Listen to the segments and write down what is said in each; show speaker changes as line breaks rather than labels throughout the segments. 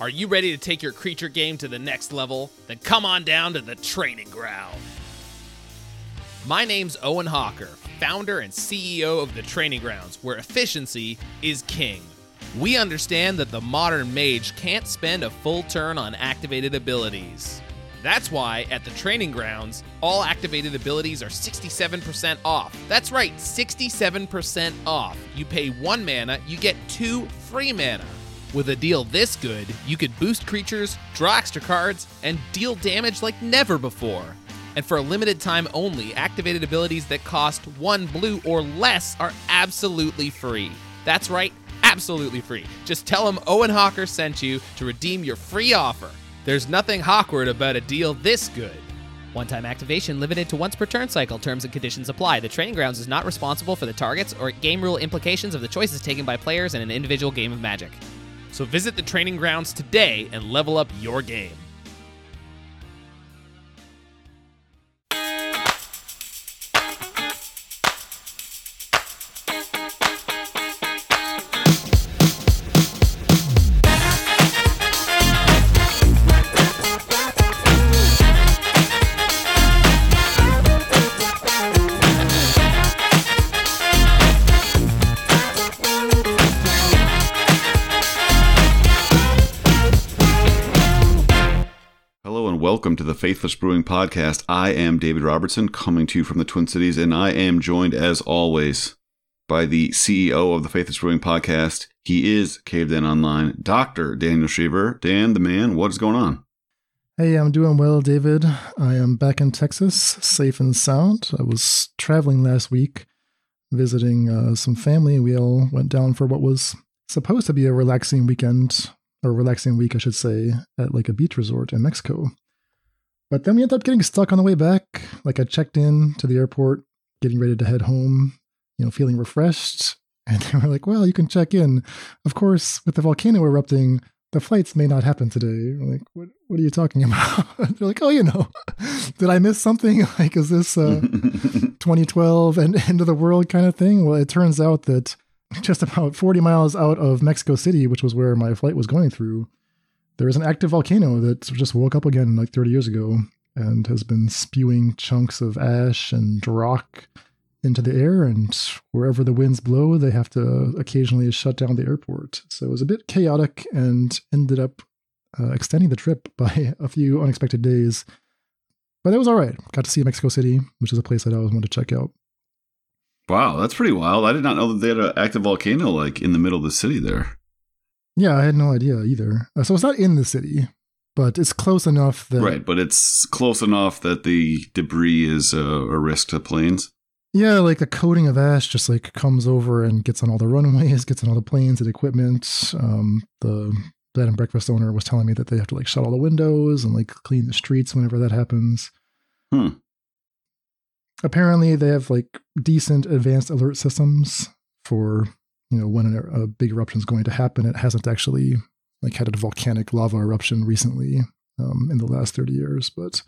Are you ready to take your creature game to the next level? Then come on down to the training ground. My name's Owen Hawker, founder and CEO of the Training Grounds, where efficiency is king. We understand that the modern mage can't spend a full turn on activated abilities. That's why at the Training Grounds, all activated abilities are 67% off. That's right, 67% off. You pay one mana, you get two free mana. With a deal this good, you could boost creatures, draw extra cards, and deal damage like never before. And for a limited time only, activated abilities that cost one blue or less are absolutely free. That's right, absolutely free. Just tell them Owen Hawker sent you to redeem your free offer. There's nothing awkward about a deal this good.
One time activation limited to once per turn cycle. Terms and conditions apply. The Training Grounds is not responsible for the targets or game rule implications of the choices taken by players in an individual game of Magic.
So visit the training grounds today and level up your game.
The Faithless Brewing Podcast. I am David Robertson, coming to you from the Twin Cities, and I am joined, as always, by the CEO of the Faithless Brewing Podcast. He is Cavedan Online, Dr. Daniel Shriver. Dan, the man, what is going on?
Hey, I'm doing well, David. I am back in Texas, safe and sound. I was traveling last week, visiting uh, some family. We all went down for what was supposed to be a relaxing weekend, or relaxing week, I should say, at like a beach resort in Mexico. But then we ended up getting stuck on the way back. Like I checked in to the airport, getting ready to head home, you know, feeling refreshed. And they were like, well, you can check in. Of course, with the volcano erupting, the flights may not happen today. Like, what, what are you talking about? They're like, oh, you know, did I miss something? Like, is this uh, 2012 and end of the world kind of thing? Well, it turns out that just about 40 miles out of Mexico City, which was where my flight was going through, there is an active volcano that just woke up again like 30 years ago and has been spewing chunks of ash and rock into the air. And wherever the winds blow, they have to occasionally shut down the airport. So it was a bit chaotic and ended up uh, extending the trip by a few unexpected days. But it was all right. Got to see Mexico City, which is a place that I always wanted to check out.
Wow, that's pretty wild. I did not know that they had an active volcano like in the middle of the city there.
Yeah, I had no idea either. Uh, so it's not in the city, but it's close enough that.
Right, but it's close enough that the debris is uh, a risk to planes.
Yeah, like the coating of ash just like comes over and gets on all the runways, gets on all the planes and equipment. Um, the bed and breakfast owner was telling me that they have to like shut all the windows and like clean the streets whenever that happens.
Hmm.
Apparently, they have like decent advanced alert systems for you know when an, a big eruption is going to happen. It hasn't actually like had a volcanic lava eruption recently um, in the last thirty years, but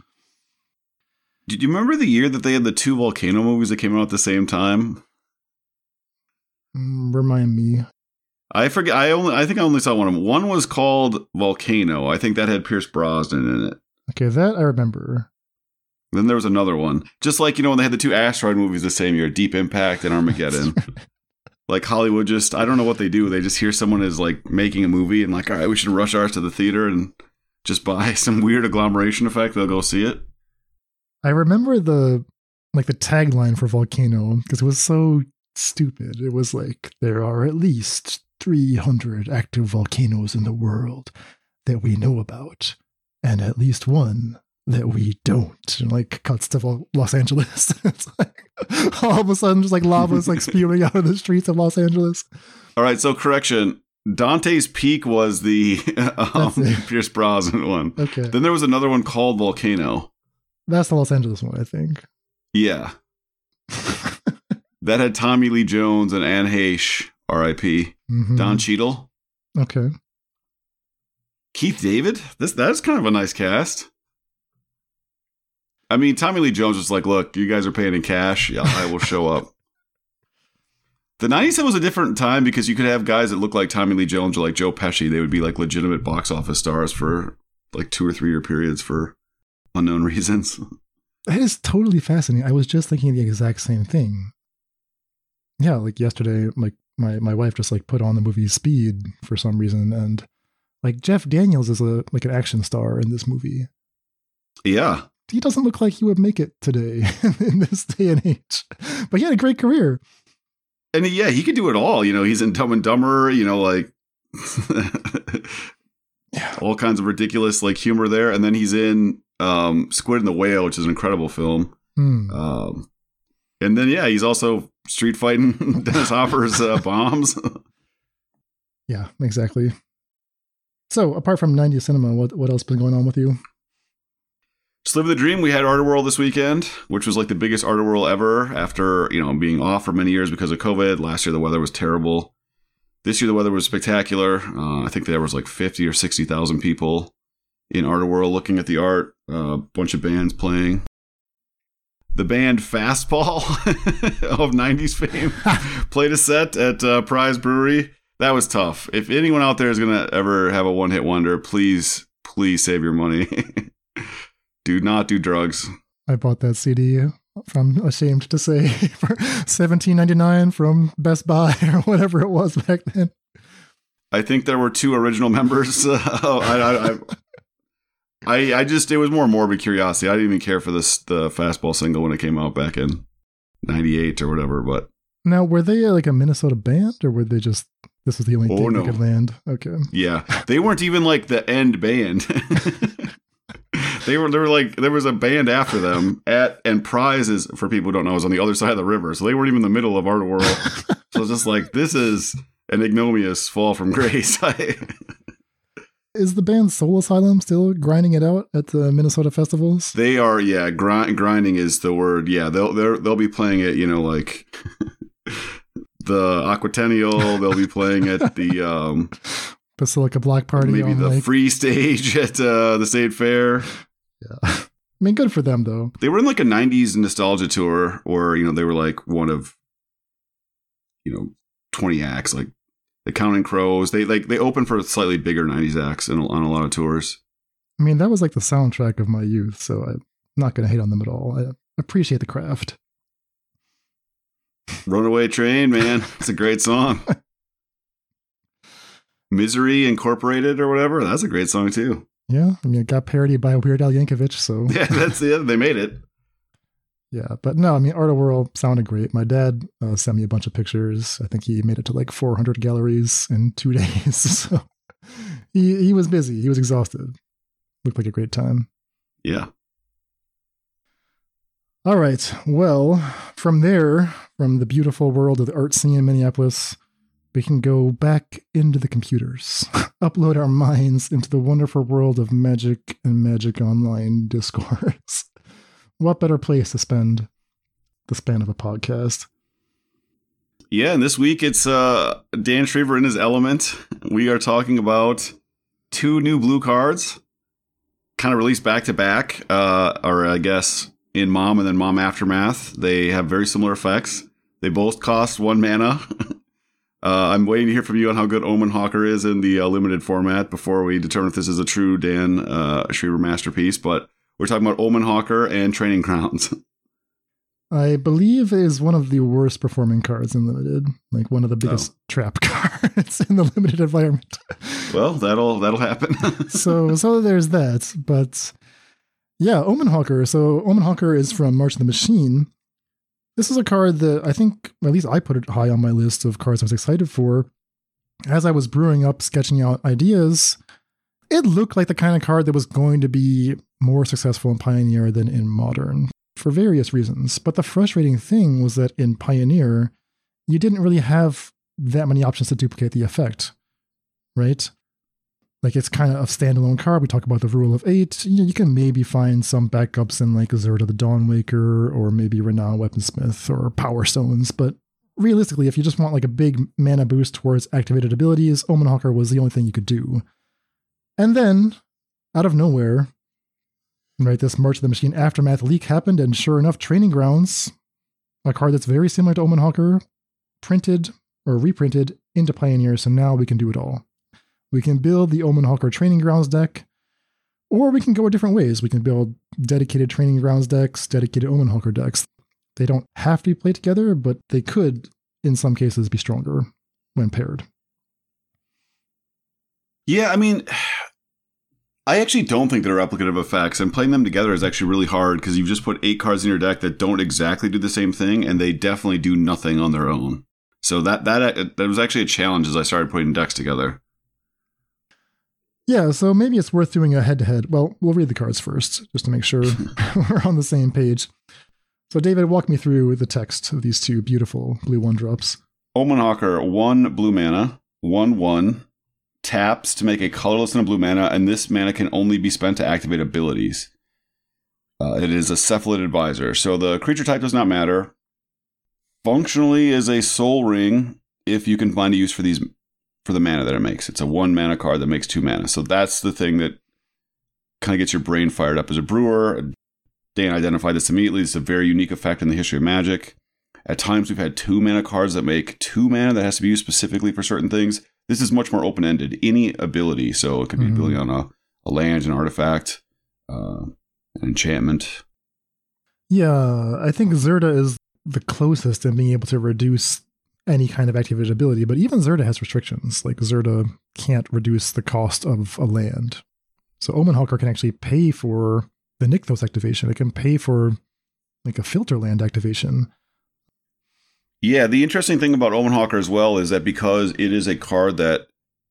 Did you remember the year that they had the two volcano movies that came out at the same time?
mm, remind me.
I forget. I only. I think I only saw one of them. One was called Volcano. I think that had Pierce Brosnan in it.
Okay, that I remember.
Then there was another one, just like you know when they had the two asteroid movies the same year, Deep Impact and Armageddon. Like Hollywood, just I don't know what they do. They just hear someone is like making a movie and like, all right, we should rush ours to the theater and just buy some weird agglomeration effect. They'll go see it.
I remember the like the tagline for Volcano because it was so stupid. It was like there are at least 300 active volcanoes in the world that we know about and at least one that we don't. And like cuts to Los Angeles. it's like all of a sudden just like lava is like spewing out of the streets of Los Angeles.
All right, so correction. Dante's Peak was the um. Pierce Brosnan one.
Okay.
Then there was another one called Volcano.
That's the Los Angeles one, I think.
Yeah, that had Tommy Lee Jones and Anne Heche, R.I.P.
Mhm.
Don Cheadle,
Okay.
Keith David. This that's kind of a nice cast. I mean, Tommy Lee Jones was like, "Look, you guys are paying in cash. Yeah, I will show up." The 90s was a different time because you could have guys that look like Tommy Lee Jones or like Joe Pesci. They would be like legitimate box office stars for like two or three year periods for unknown reasons.
That is totally fascinating. I was just thinking the exact same thing. Yeah, like yesterday, like my, my wife just like put on the movie Speed for some reason, and like Jeff Daniels is a like an action star in this movie.
Yeah.
He doesn't look like he would make it today in this day and age, but he had a great career.
And yeah, he could do it all. You know, he's in Dumb and Dumber, you know, like
Yeah.
all kinds of ridiculous like humor there. And then he's in um, Squid and the Whale, which is an incredible film.
Hmm.
Um, and then yeah, he's also street fighting Dennis Hopper's uh, bombs.
Yeah, exactly. So, apart from 90s cinema, what what else been going on with you?
Just living the dream. We had Art-A-Whirl this weekend, which was like the biggest Art-A-Whirl ever after, you know, being off for many years because of COVID. Last year the weather was terrible. This year the weather was spectacular. Uh, I think there was like 50 or 60,000 people in Art-A-Whirl looking at the art. A uh, bunch of bands playing. The band Fastball of 90s fame played a set at uh, Pryes Brewery. That was tough. If anyone out there is going to ever have a one hit wonder, please, please save your money. do not do drugs.
I bought that CD from ashamed to say for 17.99 from Best Buy or whatever it was back then.
I think there were two original members. Uh, I, I, I, I, I just it was more morbid curiosity. I didn't even care for this the fastball single when it came out back in '98 or whatever. But
Now, were they uh, like a Minnesota band or were they just this was the only
Oh,
thing
no.
they could land? Okay.
yeah, they weren't even like the end band. They were they were like there was a band after them at and prizes for people who don't know is on the other side of the river, so they weren't even in the middle of Art World. so it's just like this is an ignominious fall from grace.
Is the band Soul Asylum still grinding it out at the Minnesota festivals?
They are, yeah. Grind, grinding is the word. Yeah, they'll they'll they'll be playing it. You know, like the Aquatennial. They'll be playing at the um
Basilica Block Party
maybe the
like,
free stage at uh, the state fair.
Yeah. I mean, good for them though.
They were in like a '90s nostalgia tour, or you know, they were like one of you know 20 acts, like the Counting Crows. They like they opened for slightly bigger '90s acts in, on a lot of tours.
I mean, that was like the soundtrack of my youth, so I'm not going to hate on them at all. I appreciate the craft.
Runaway Train, man. It's a great song. Misery Incorporated or whatever. That's a great song too.
Yeah, I mean, it got parodied by Weird Al Yankovic, so
Yeah, that's it. They made it.
yeah. But no, I mean, Art-A-Whirl sounded great. My dad uh, sent me a bunch of pictures. I think he made it to like 400 galleries in two days. So he he was busy. He was exhausted. Looked like a great time.
Yeah.
All right. Well, from there, from the beautiful world of the art scene in Minneapolis, we can go back into the computers, upload our minds into the wonderful world of magic and magic online discourse. what better place to spend the span of a podcast?
Yeah, and this week it's uh Dan Shriver in his element. We are talking about two new blue cards, kind of released back to back, uh, or I guess in Mom and then Mom Aftermath. They have very similar effects. They both cost one mana. Uh, I'm waiting to hear from you on how good Omen Hawker is in the uh, limited format before we determine if this is a true Dan uh, Shriver masterpiece. But we're talking about Omen Hawker and Training Grounds.
I believe it is one of the worst performing cards in limited, like one of the biggest trap cards in the limited environment.
well, that'll that'll happen.
so so there's that. But yeah, Omen Hawker. So Omen Hawker is from March of the Machine. This is a card that I think at least I put it high on my list of cards I was excited for. As I was brewing up, sketching out ideas, it looked like the kind of card that was going to be more successful in Pioneer than in Modern for various reasons. But the frustrating thing was that in Pioneer, you didn't really have that many options to duplicate the effect, right? Like it's kind of a standalone card. We talk about the rule of eight. You, know, you can maybe find some backups in like Zirda the Dawnwaker or maybe Renown Weaponsmith or Power Stones. But realistically, if you just want like a big mana boost towards activated abilities, Omen Hawker was the only thing you could do. And then, out of nowhere, right, this March of the Machine Aftermath leak happened, and sure enough, Training Grounds, a card that's very similar to Omen Hawker, printed or reprinted into Pioneer, so now we can do it all. We can build the Omen Hawker Training Grounds deck, or we can go a different ways. We can build dedicated Training Grounds decks, dedicated Omen Hawker decks. They don't have to be played together, but they could, in some cases, be stronger when paired.
Yeah, I mean, I actually don't think they're replicative effects, and playing them together is actually really hard because you've just put eight cards in your deck that don't exactly do the same thing, and they definitely do nothing on their own. So that that uh, that was actually a challenge as I started putting decks together.
Yeah, so maybe it's worth doing a head to head. Well, we'll read the cards first just to make sure we're on the same page. So, David, walk me through the text of these two beautiful blue one drops.
Omen Hawker, one blue mana, one one, taps to make a colorless and a blue mana, and this mana can only be spent to activate abilities. Uh, it is a Cephalid Advisor, so the creature type does not matter. Functionally, is a Sol Ring if you can find a use for these for the mana that it makes. It's a one mana card that makes two mana. So that's the thing that kind of gets your brain fired up as a brewer. Dan identified this immediately. It's a very unique effect in the history of Magic. At times, we've had two mana cards that make two mana that has to be used specifically for certain things. This is much more open ended. Any ability, so it could be mm-hmm. ability on a, a land, an artifact, uh, an enchantment.
Yeah, I think Zirda is the closest in being able to reduce any kind of activated ability, but even Zirda has restrictions. Like Zirda can't reduce the cost of a land. So Omen Hawker can actually pay for the Nykthos activation. It can pay for like a filter land activation.
Yeah, the interesting thing about Omen Hawker as well is that because it is a card that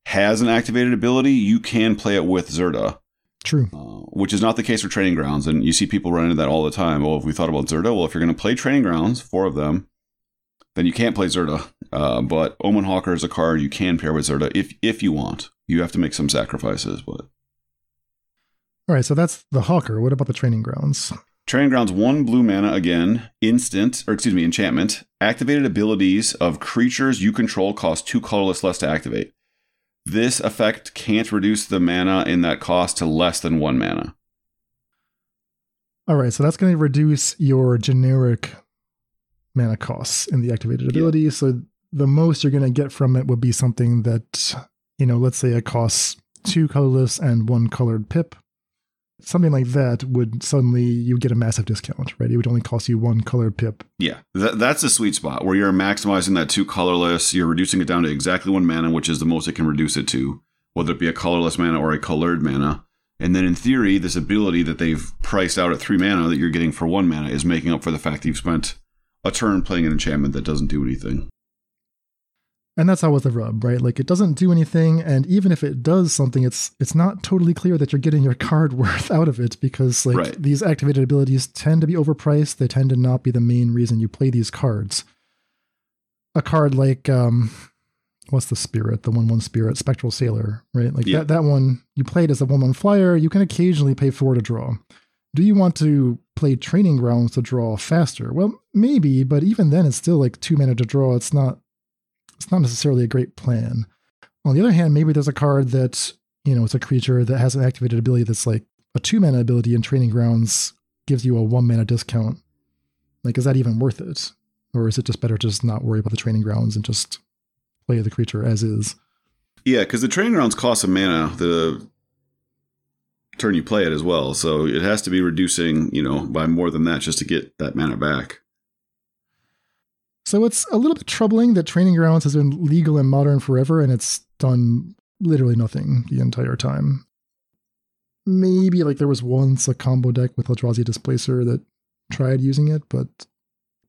has an activated ability, you can play it with Zirda.
True.
Uh, which is not the case for Training Grounds. And you see people run into that all the time. Well, if we thought about Zirda, well, if you're going to play Training Grounds, four of them, then you can't play Zirda. Uh, but Omen Hawker is a card you can pair with Zirda if if you want. You have to make some sacrifices, but.
All right, so that's the Hawker. What about the Training Grounds?
Training Grounds, one blue mana again, instant, or excuse me, enchantment. Activated abilities of creatures you control cost two colorless less to activate. This effect can't reduce the mana in that cost to less than one mana.
All right, so that's going to reduce your generic mana costs in the activated ability. Yeah. So the most you're going to get from it would be something that, you know, let's say it costs two colorless and one colored pip. Something like that would suddenly you get a massive discount, right? It would only cost you one colored pip.
Yeah, that, that's the sweet spot where you're maximizing that two colorless. You're reducing it down to exactly one mana, which is the most it can reduce it to, whether it be a colorless mana or a colored mana. And then in theory, this ability that they've priced out at three mana that you're getting for one mana is making up for the fact that you've spent a turn playing an enchantment that doesn't do anything.
And that's always the rub, right? Like it doesn't do anything, and even if it does something, it's it's not totally clear that you're getting your card worth out of it because like right. these activated abilities tend to be overpriced. They tend to not be the main reason you play these cards. A card like um what's the spirit, the one one spirit, Spectral Sailor, right? Like yeah. that that one you played as a one one flyer, you can occasionally pay four to draw. Do you want to play training grounds to draw faster? Well, maybe, but even then, it's still like two mana to draw. It's not. It's not necessarily a great plan. On the other hand, maybe there's a card that you know it's a creature that has an activated ability that's like a two mana ability in training grounds gives you a one mana discount. Like, is that even worth it, or is it just better to just not worry about the training grounds and just play the creature as is?
Yeah, because the training grounds cost a mana. The turn you play it as well. So it has to be reducing, you know, by more than that just to get that mana back.
So it's a little bit troubling that Training Grounds has been legal and modern forever and it's done literally nothing the entire time. Maybe like there was once a combo deck with Eldrazi Displacer that tried using it, but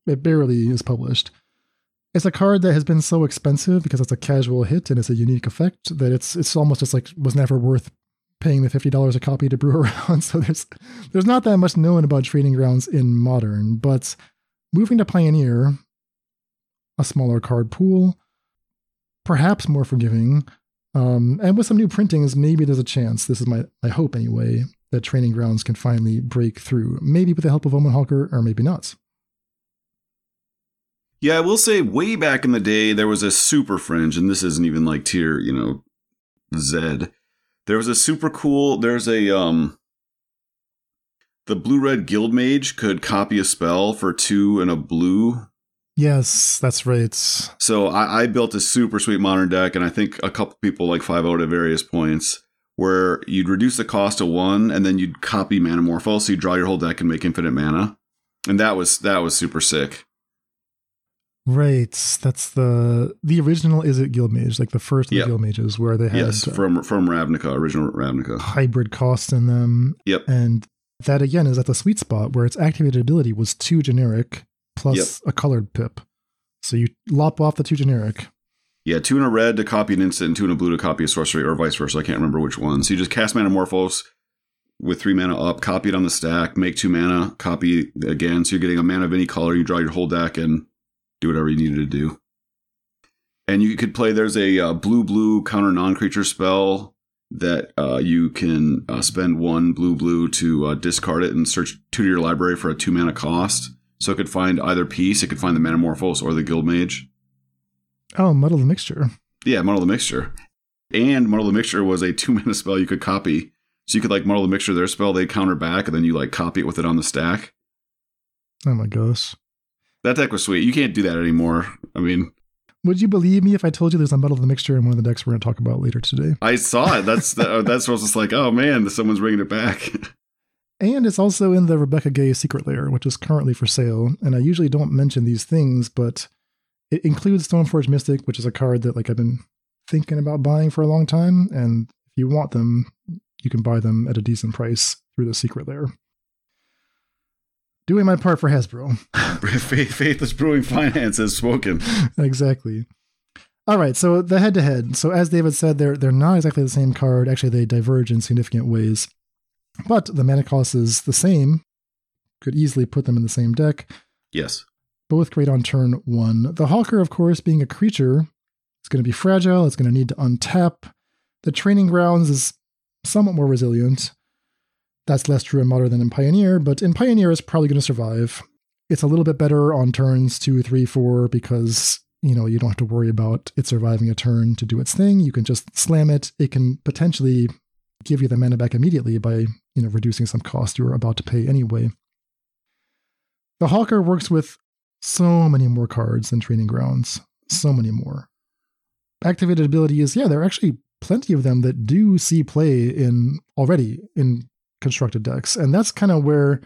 it barely is published. It's a card that has been so expensive because it's a casual hit and it's a unique effect that it's it's almost just like was never worth paying the fifty dollars a copy to brew around. So there's there's not that much known about training grounds in modern, but moving to Pioneer, a smaller card pool, perhaps more forgiving, um, and with some new printings, maybe there's a chance. This is my my hope anyway that training grounds can finally break through. Maybe with the help of Omen Hawker, or maybe not.
Yeah, I will say way back in the day there was a super fringe, and this isn't even like tier, you know, Z there was a super cool. There's a um. The blue red guild mage could copy a spell for two and a blue.
Yes, that's right.
So I, I built a super sweet modern deck, and I think a couple people like five out at various points where you'd reduce the cost to one, and then you'd copy Manamorphose, so you draw your whole deck and make infinite mana, and that was that was super sick.
Right. That's the the original is it Guildmage, like the first of
Yep.
the Guildmages where they had
Yes, from from Ravnica, original Ravnica.
hybrid costs in them.
Yep.
And that again is at the sweet spot where its activated ability was two generic plus a colored pip. So you lop off the two generic.
Yeah, two in a red to copy an instant, and two in a blue to copy a sorcery, or vice versa. I can't remember which one. So you just cast Manamorphose with three mana up, copy it on the stack, make two mana, copy again. So you're getting a mana of any color. You draw your whole deck and do whatever you needed to do. And you could play. There's a uh, blue blue counter non creature spell that uh, you can uh, spend one blue blue to uh, discard it and search two to your library for a two mana cost. So it could find either piece. It could find the Manamorphose or the Guildmage.
Oh, muddle the mixture.
Yeah, Muddle the Mixture. And Muddle the Mixture was a two mana spell you could copy. So you could like Muddle the Mixture, their spell, they counter back, and then you like copy it with it on the stack.
Oh my gosh.
That deck was sweet. You can't do that anymore. I mean,
Would you believe me if I told you there's a muddle the mixture in one of the decks we're going to talk about later today?
I saw it. That's that, uh, that's what I was just like, oh man, someone's bringing it back.
And it's also in the Rebecca Guay Secret Lair, which is currently for sale. And I usually don't mention these things, but it includes Stoneforge Mystic, which is a card that like I've been thinking about buying for a long time. And if you want them, you can buy them at a decent price through the Secret Lair. Doing my part for Hasbro.
Faith, Faithless Brewing Finance has spoken.
exactly. All right, so the head to head. So as David said, they're they're not exactly the same card. Actually, they diverge in significant ways. But the mana cost is the same. Could easily put them in the same deck.
Yes.
Both great on turn one. The Hawker, of course, being a creature, it's going to be fragile. It's going to need to untap. The Training Grounds is somewhat more resilient. That's less true in Modern than in Pioneer, but in Pioneer, it's probably going to survive. It's a little bit better on turns two, three, four because you know you don't have to worry about it surviving a turn to do its thing. You can just slam it. It can potentially give you the mana back immediately by you know reducing some cost you were about to pay anyway. The Hawker works with so many more cards than Training Grounds. So many more. Activated abilities, yeah, there are actually plenty of them that do see play in already in constructed decks. And that's kind of where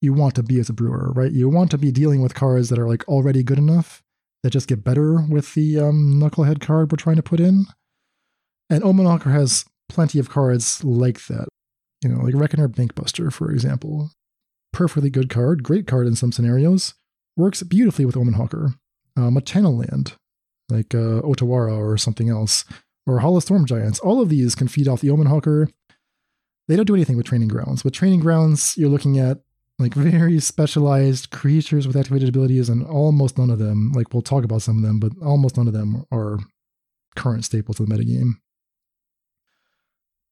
you want to be as a brewer, right? You want to be dealing with cards that are like already good enough that just get better with the um, knucklehead card we're trying to put in. And Omen Hawker has plenty of cards like that. You know, like Reckoner Bankbuster, for example. Perfectly good card, great card in some scenarios. Works beautifully with Omen Hawker. Um, a channel land, like uh, Otawara or something else, or Hall of Storm Giants. All of these can feed off the Omen Hawker. They don't do anything with Training Grounds. With Training Grounds, you're looking at like very specialized creatures with activated abilities, and almost none of them, like we'll talk about some of them, but almost none of them are current staples of the metagame.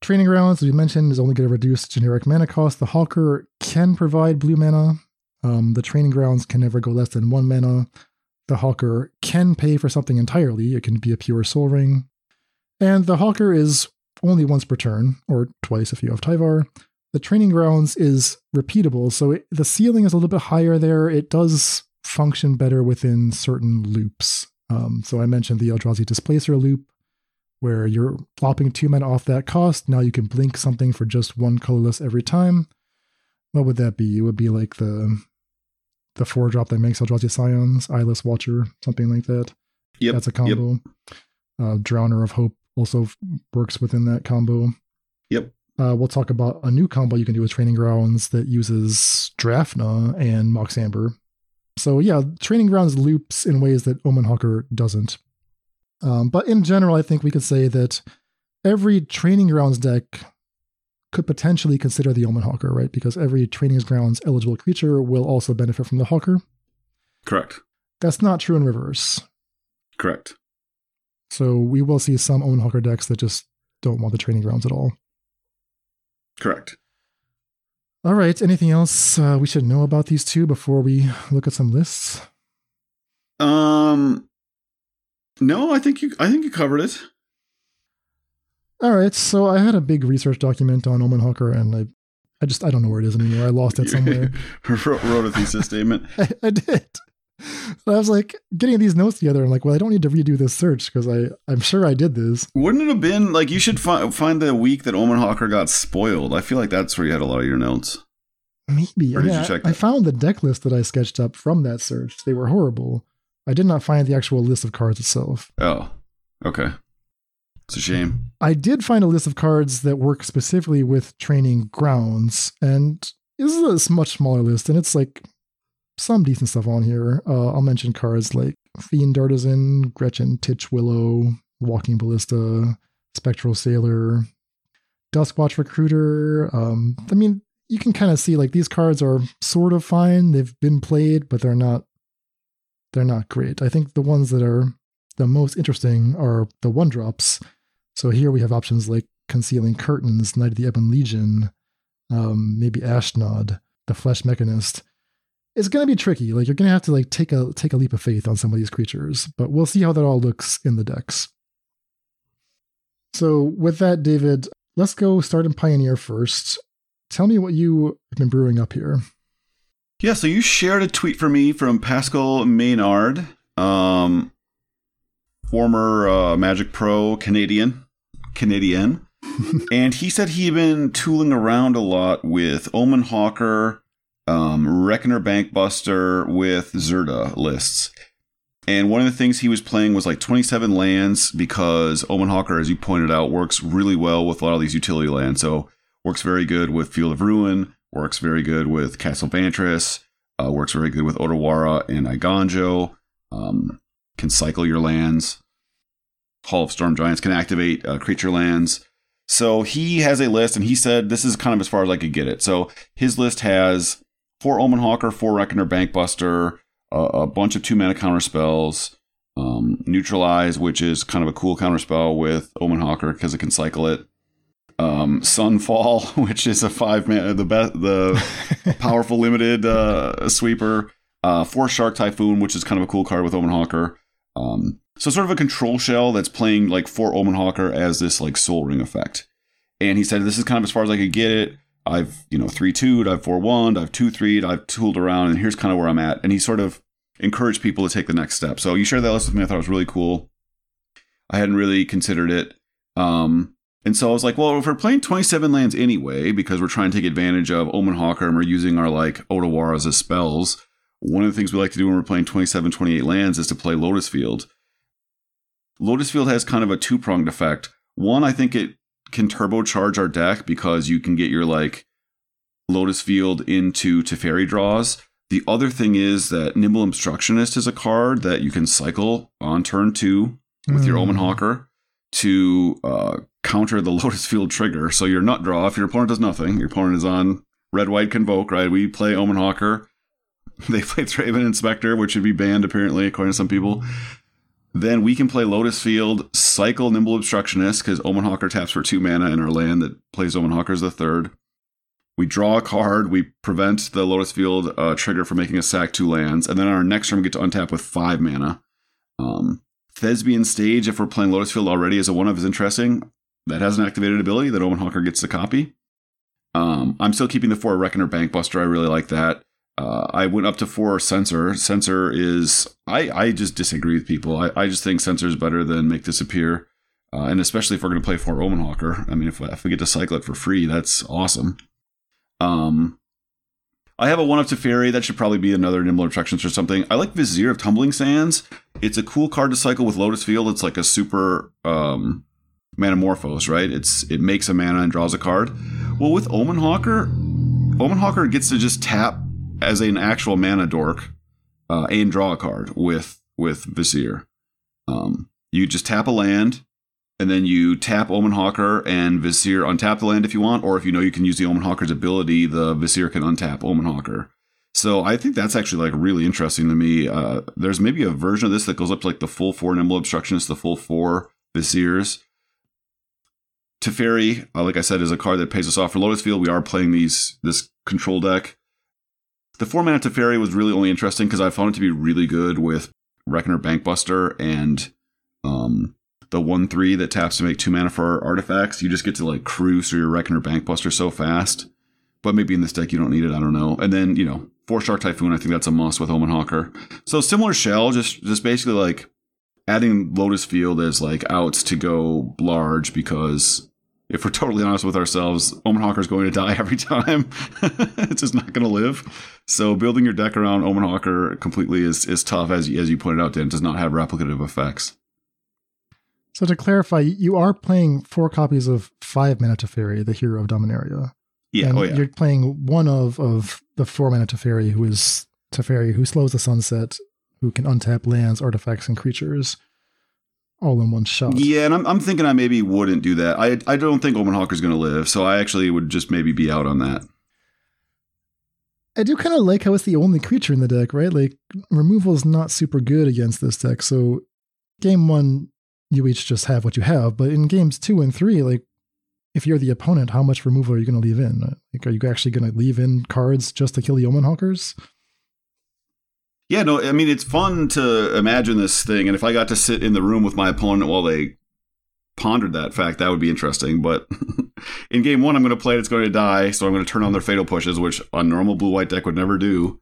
Training Grounds, as we mentioned, is only going to reduce generic mana cost. The Hawker can provide blue mana. Um, the Training Grounds can never go less than one mana. The Hawker can pay for something entirely. It can be a pure Sol Ring. And the Hawker is only once per turn, or twice if you have Tyvar. The Training Grounds is repeatable, so it, the ceiling is a little bit higher there. It does function better within certain loops. Um, so I mentioned the Eldrazi Displacer loop, where you're flopping two men off that cost. Now you can blink something for just one colorless every time. What would that be? It would be like the the four drop that makes Eldrazi Scions, Eyeless Watcher, something like that.
Yep.
That's a combo. Uh, Drowner of Hope also works within that combo.
Yep.
Uh, we'll talk about a new combo you can do with Training Grounds that uses Drafna and Mox Amber. So yeah, Training Grounds loops in ways that Omen Hawker doesn't. Um, but in general, I think we could say that every Training Grounds deck could potentially consider the Omen Hawker, right? Because every Training Grounds eligible creature will also benefit from the Hawker.
Correct.
That's not true in reverse.
Correct.
So we will see some Omen Hawker decks that just don't want the Training Grounds at all.
Correct.
All right. Anything else uh, we should know about these two before we look at some lists?
Um No, I think you I think you covered it.
All right. So I had a big research document on Omen Hawker, and I, I just I don't know where it is anymore. I lost it somewhere.
wrote, wrote a thesis statement.
I, I did. I was like getting these notes together. I'm like, well, I don't need to redo this search because I I'm sure I did this.
Wouldn't it have been like you should fi- find the week that Omen Hawker got spoiled? I feel like that's where you had a lot of your notes.
Maybe.
Or did
yeah,
you check
I, I found the deck list that I sketched up from that search. They were horrible. I did not find the actual list of cards itself.
Oh, okay. It's a shame.
I did find a list of cards that work specifically with training grounds, and this is a much smaller list, and it's like some decent stuff on here. Uh, I'll mention cards like Fiend Artisan, Gretchen Titchwillow, Walking Ballista, Spectral Sailor, Duskwatch Recruiter. Um, I mean, you can kind of see like these cards are sort of fine. They've been played, but they're not they're not great. I think the ones that are the most interesting are the one drops. So here we have options like Concealing Curtains, Knight of the Ebon Legion, um, maybe Ashnod, the Flesh Mechanist. It's gonna be tricky. Like you're gonna have to like take a take a leap of faith on some of these creatures, but we'll see how that all looks in the decks. So with that, David, let's go start in Pioneer first. Tell me what you have been brewing up here.
Yeah, so you shared a tweet for me from Pascal Maynard, um, former uh, Magic Pro Canadian, Canadian, and he said he had been tooling around a lot with Omen Hawker, um, Reckoner Bankbuster with Zirda lists. And one of the things he was playing was like 27 lands because Omen Hawker, as you pointed out, works really well with a lot of these utility lands. So works very good with Field of Ruin, works very good with Castle Vantress, uh, works very good with Otawara and Eiganjo, um, can cycle your lands. Hall of Storm Giants can activate uh, creature lands. So he has a list, and he said this is kind of as far as I could get it. So his list has four Omen Hawker, four Reckoner Bankbuster, a, a bunch of two mana counter spells, um, Neutralize, which is kind of a cool counter spell with Omen Hawker because it can cycle it. Um, Sunfall, which is a five mana, the best, the powerful limited uh, sweeper. Uh, four Shark Typhoon, which is kind of a cool card with Omen Hawker. Um, so sort of a control shell that's playing like for Omen Hawker as this like Sol Ring effect. And he said this is kind of as far as I could get it. I've you know three two'd, I've four one, I've two three'd, I've tooled around, and here's kind of where I'm at. And he sort of encouraged people to take the next step. So you shared that list with me. I thought it was really cool. I hadn't really considered it. Um, and so I was like, well, if we're playing 27 lands anyway, because we're trying to take advantage of Omen Hawker and we're using our like Otawaras as spells, one of the things we like to do when we're playing 27, 28 lands is to play Lotus Field. Lotus Field has kind of a two pronged effect. One, I think it can turbocharge our deck because you can get your like Lotus Field into Teferi draws. The other thing is that Nimble Obstructionist is a card that you can cycle on turn two with your
Hmm.
Omen Hawker to uh, counter the Lotus Field trigger. So your nut draw, if your opponent does nothing, your opponent is on red white convoke, right? We play Omen Hawker. They play Thraben Inspector, which should be banned apparently, according to some people. Then we can play Lotus Field, cycle Nimble Obstructionist, because Omen Hawker taps for two mana in our land that plays Omen Hawker as the third. We draw a card, we prevent the Lotus Field uh, trigger from making a sack two lands, and then our next turn we get to untap with five mana. Um, Thespian Stage, if we're playing Lotus Field already is a one of, is interesting. That has an activated ability that Omen Hawker gets to copy. Um, I'm still keeping the four Reckoner Bankbuster. I really like that. Uh, I went up to four Censor. Censor is I I just disagree with people. I, I just think Censor is better than Make Disappear, uh, and especially if we're going to play four Omen Hawker. I mean, if if we get to cycle it for free, that's awesome. Um, I have a one up to Fairy. That should probably be another Nimble Attractions or something. I like Vizier of Tumbling Sands. It's a cool card to cycle with Lotus Field. It's like a super um, Manamorphose, right? It's it makes a mana and draws a card. Well, with Omen Hawker, Omen Hawker gets to just tap as an actual mana dork uh, and draw a card with with Vizier. Um, you just tap a land, and then you tap Omen Hawker and Vizier untap the land if you want, or if you know you can use the Omen Hawker's ability, the Vizier can untap Omen Hawker. So I think that's actually like really interesting to me. Uh, there's maybe a version of this that goes up to like the full four Nimble Obstructionist, the full four Viziers. Teferi, uh, like I said, is a card that pays us off for Lotus Field. We are playing these this control deck. The four mana Teferi was really only interesting because I found it to be really good with Reckoner Bankbuster and um, the one three that taps to make two mana for artifacts. You just get to like cruise through your Reckoner Bankbuster so fast. But maybe in this deck you don't need it. I don't know. And then you know four Shark Typhoon, I think that's a must with Omen Hawker. So similar shell, just just basically like adding Lotus Field as like outs to go large because if we're totally honest with ourselves, Omen Hawker is going to die every time. it's just not going to live. So building your deck around Omen Hawker completely is is tough, as as you pointed out. Dan does not have replicative effects.
So to clarify, you are playing four copies of five mana Teferi, the hero of Dominaria.
Yeah,
and
oh yeah.
You're playing one of of the four mana Teferi, who is Teferi, who slows the sunset, who can untap lands, artifacts, and creatures all in one shot.
Yeah, and I'm, I'm thinking I maybe wouldn't do that. I I don't think Omen Hawker's going to live, so I actually would just maybe be out on that.
I do kind of like how it's the only creature in the deck, right? Like removal is not super good against this deck. So game one, you each just have what you have, but in games two and three, like if you're the opponent, how much removal are you going to leave in? Like, are you actually going to leave in cards just to kill the Omen Hawkers?
Yeah, no, I mean it's fun to imagine this thing, and if I got to sit in the room with my opponent while they pondered that fact, that would be interesting. But in game one, I'm going to play it; it's going to die, so I'm going to turn on their fatal pushes, which a normal blue white deck would never do.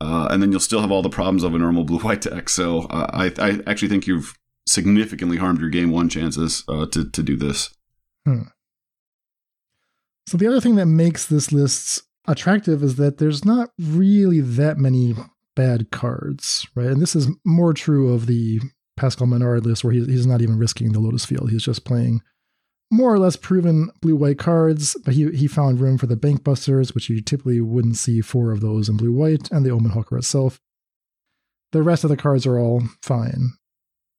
Uh, and then you'll still have all the problems of a normal blue white deck. So uh, I, I actually think you've significantly harmed your game one chances uh, to to do this.
Hmm. So the other thing that makes this list attractive is that there's not really that many bad cards, right? And this is more true of the Pascal Maynard list, where he's, he's not even risking the Lotus Field. He's just playing more or less proven blue white cards, but he, he found room for the Bank Busters, which you typically wouldn't see four of those in blue white, and the Omen Hawker itself. The rest of the cards are all fine.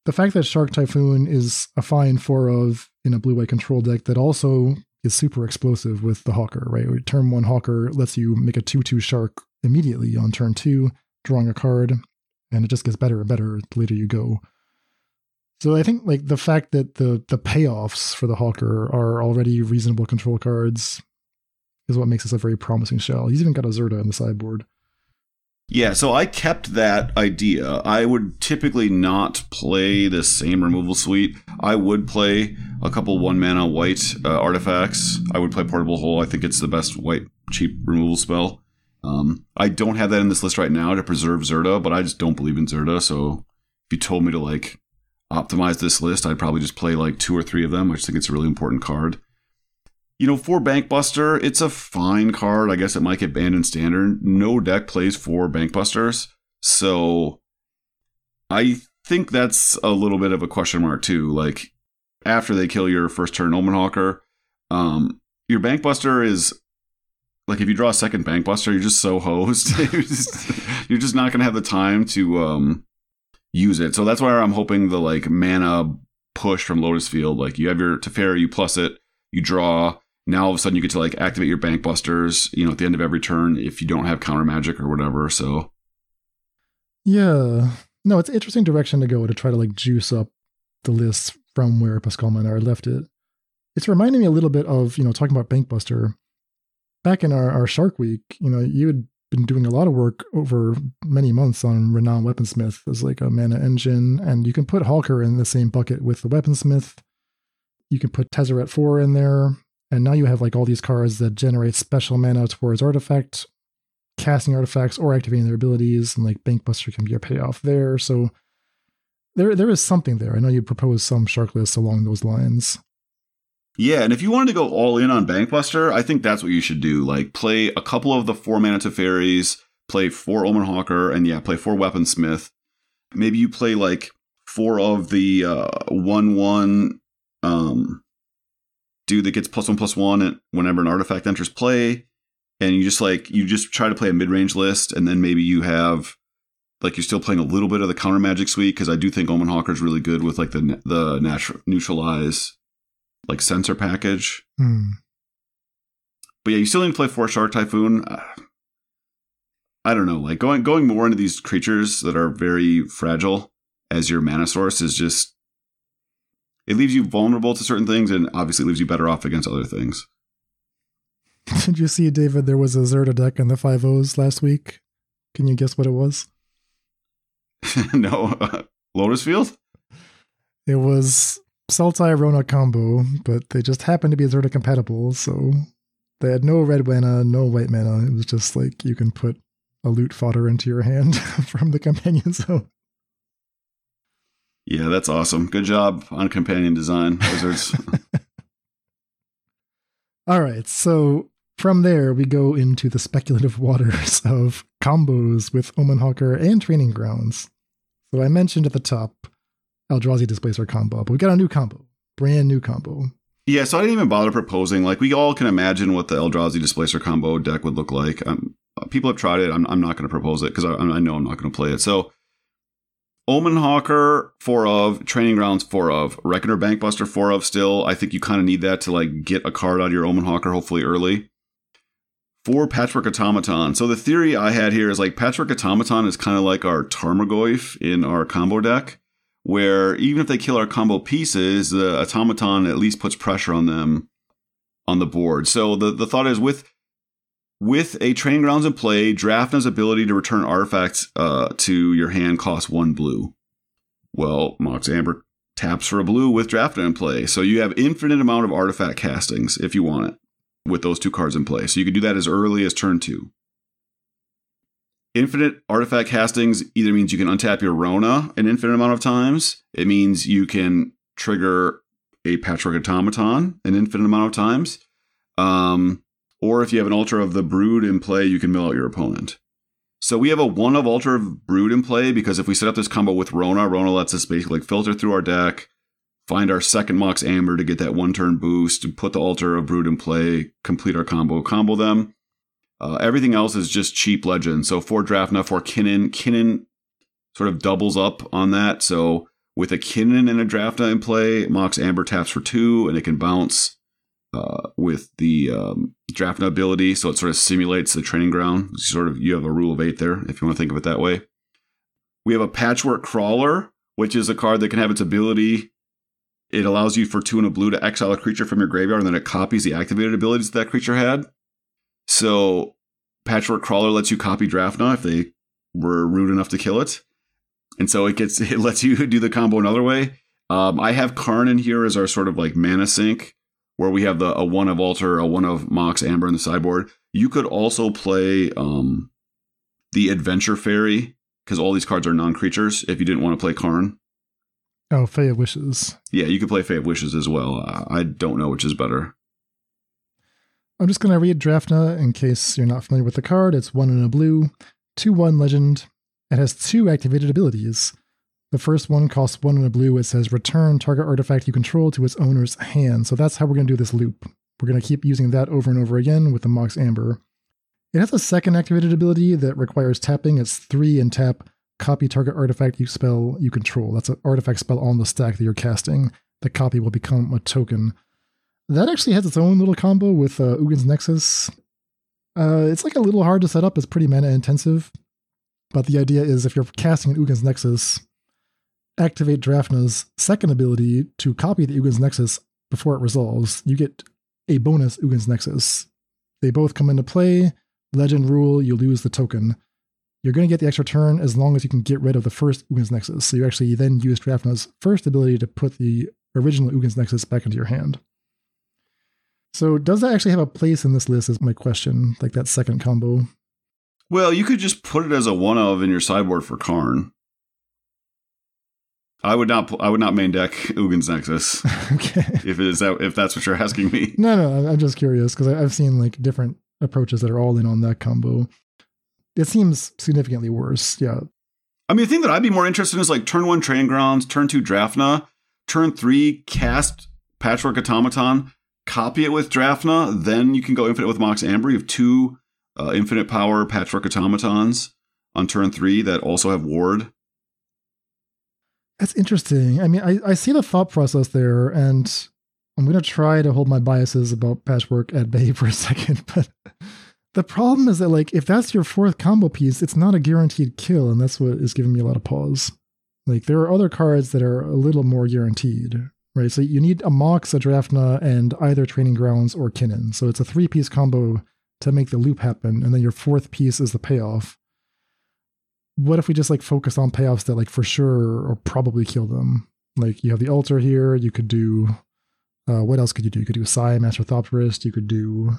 The fact that Shark Typhoon is a fine four of in a blue white control deck that also is super explosive with the Hawker, right? Turn one Hawker lets you make a 2 2 Shark immediately on turn two, drawing a card, and it just gets better and better the later you go. So I think like the fact that the the payoffs for the Hawker are already reasonable control cards is what makes this a very promising shell. He's even got a Zirda in the sideboard.
Yeah, so I kept that idea. I would typically not play the same removal suite. I would play a couple one mana white uh, artifacts. I would play Portable Hole. I think it's the best white cheap removal spell. Um, I don't have that in this list right now to preserve Zirda, but I just don't believe in Zirda. So if you told me to like optimize this list, I'd probably just play like two or three of them. I just think it's a really important card. You know, for Bankbuster, it's a fine card. I guess it might get banned in standard. No deck plays for Bankbusters. So I think that's a little bit of a question mark too. Like after they kill your first turn Omen Hawker, um, your Bankbuster is like if you draw a second Bankbuster, you're just so hosed. you're, just, you're just not gonna have the time to um use it. So that's why I'm hoping the like mana push from Lotus Field. Like you have your Teferi, you plus it, you draw. Now all of a sudden you get to like activate your bank busters, you know, at the end of every turn if you don't have counter magic or whatever. So
Yeah. No, it's interesting direction to go to try to like juice up the list from where Pascal Maynard left it. It's reminding me a little bit of, you know, talking about Bankbuster. Back in our, our Shark Week, you know, you had been doing a lot of work over many months on Renown Weaponsmith as like a mana engine, and you can put Hawker in the same bucket with the Weaponsmith. You can put Tezzeret 4 in there, and now you have like all these cards that generate special mana towards artifact, casting artifacts, or activating their abilities, and like Bankbuster can be a payoff there. So there there is something there. I know you proposed some shark lists along those lines.
Yeah, and if you wanted to go all in on Bankbuster, I think that's what you should do. Like play a couple of the four mana Teferis, play four Omen Hawker, and yeah, play four Weaponsmith. Maybe you play like four of the uh, one one um, dude that gets plus one plus one whenever an artifact enters play, and you just like you just try to play a mid range list, and then maybe you have like you're still playing a little bit of the counter magic suite because I do think Omen Hawker is really good with like the the natural neutralize like Censor package.
Hmm.
But yeah, you still need to play four Shark Typhoon. Uh, I don't know, like going going more into these creatures that are very fragile as your mana source is just it leaves you vulnerable to certain things and obviously leaves you better off against other things.
Did you see, David? There was a Zirda deck in the five O's last week. Can you guess what it was?
no, uh, Lotus Field.
It was Sultai Rona combo, but they just happened to be Zirda compatible, so they had no red mana, no white mana. It was just like you can put a loot fodder into your hand from the companion zone.
Yeah, that's awesome. Good job on companion design, Wizards.
All right, so from there we go into the speculative waters of combos with Omen Hawker and Training Grounds. So I mentioned at the top Eldrazi Displacer combo, but we got a new combo, brand new combo.
yeah, so I didn't even bother proposing. Like, we all can imagine what the Eldrazi Displacer combo deck would look like. Um, people have tried it. I'm, I'm not going to propose it because I, I know I'm not going to play it. So, Omen Hawker, four of, Training Grounds, four of, Reckoner Bankbuster, four of still. I think you kind of need that to like get a card out of your Omen Hawker, hopefully early. Four Patchwork Automaton. So the theory I had here is like Patchwork Automaton is kind of like our Tarmogoyf in our combo deck, where even if they kill our combo pieces, the Automaton at least puts pressure on them on the board. So the, the thought is with with a Training Grounds in play, Drafna's ability to return artifacts uh, to your hand costs one blue. Well, Mox Amber taps for a blue with Drafna in play. So you have infinite amount of artifact castings if you want it with those two cards in play. So you can do that as early as turn two. Infinite artifact castings either means you can untap your Rona an infinite amount of times. It means you can trigger a Patchwork Automaton an infinite amount of times. Um, or if you have an Altar of the Brood in play, you can mill out your opponent. So we have a one of Altar of Brood in play because if we set up this combo with Rona, Rona lets us basically like filter through our deck, find our second Mox Amber to get that one turn boost, and put the Altar of Brood in play, complete our combo, combo them. Uh, everything else is just cheap legend. So for Drafna, for Kinnan, Kinnan sort of doubles up on that. So with a Kinnan and a Drafna in play, Mox Amber taps for two, and it can bounce uh, with the um, Drafna ability. So it sort of simulates the training ground. Sort of, you have a rule of eight there, if you want to think of it that way. We have a Patchwork Crawler, which is a card that can have its ability. It allows you for two and a blue to exile a creature from your graveyard, and then it copies the activated abilities that, that creature had. So Patchwork Crawler lets you copy Drafna if they were rude enough to kill it. And so it gets it lets you do the combo another way. Um, I have Karn in here as our sort of like mana sink, where we have the a one of Altar, a one of Mox Amber in the sideboard. You could also play um, the Adventure Fairy because all these cards are non-creatures. If you didn't want to play Karn,
Oh, Fae of Wishes.
yeah, you could play Fae of Wishes as well. I don't know which is better.
I'm just going to read Drafna in case you're not familiar with the card. It's one in a blue, 2 1 legend. It has two activated abilities. The first one costs one in a blue. It says return target artifact you control to its owner's hand. So that's how we're going to do this loop. We're going to keep using that over and over again with the Mox Amber. It has a second activated ability that requires tapping. It's three and tap, copy target artifact you spell you control. That's an artifact spell on the stack that you're casting. The copy will become a token. That actually has its own little combo with uh, Ugin's Nexus. Uh, it's like a little hard to set up. It's pretty mana intensive. But the idea is if you're casting an Ugin's Nexus, activate Drafna's second ability to copy the Ugin's Nexus before it resolves. You get a bonus Ugin's Nexus. They both come into play. Legend rule, you lose the token. You're going to get the extra turn as long as you can get rid of the first Ugin's Nexus. So you actually then use Drafna's first ability to put the original Ugin's Nexus back into your hand. So does that actually have a place in this list is my question, like that second combo?
Well, you could just put it as a one of in your sideboard for Karn. I would not. I would not main deck Ugin's Nexus
okay.
if it is that. If that's what you're asking me.
No, no, I'm just curious because I've seen like different approaches that are all in on that combo. It seems significantly worse. Yeah.
I mean, the thing that I'd be more interested in is like turn one Training Grounds, turn two Drafna, turn three cast Patchwork Automaton, copy it with Drafna, then you can go infinite with Mox Amber. You have two uh, infinite power Patchwork Automatons on turn three that also have Ward.
That's interesting. I mean, I, I see the thought process there, and I'm going to try to hold my biases about patchwork at bay for a second. But the problem is that, like, if that's your fourth combo piece, it's not a guaranteed kill, and that's what is giving me a lot of pause. Like, there are other cards that are a little more guaranteed, right? So you need a Mox, a Drafna, and either Training Grounds or Kinnan. So it's a three piece combo to make the loop happen, and then your fourth piece is the payoff what if we just like focus on payoffs that like for sure or probably kill them? Like you have the altar here. You could do uh, what else could you do? You could do Sai, Master Thopterist. You could do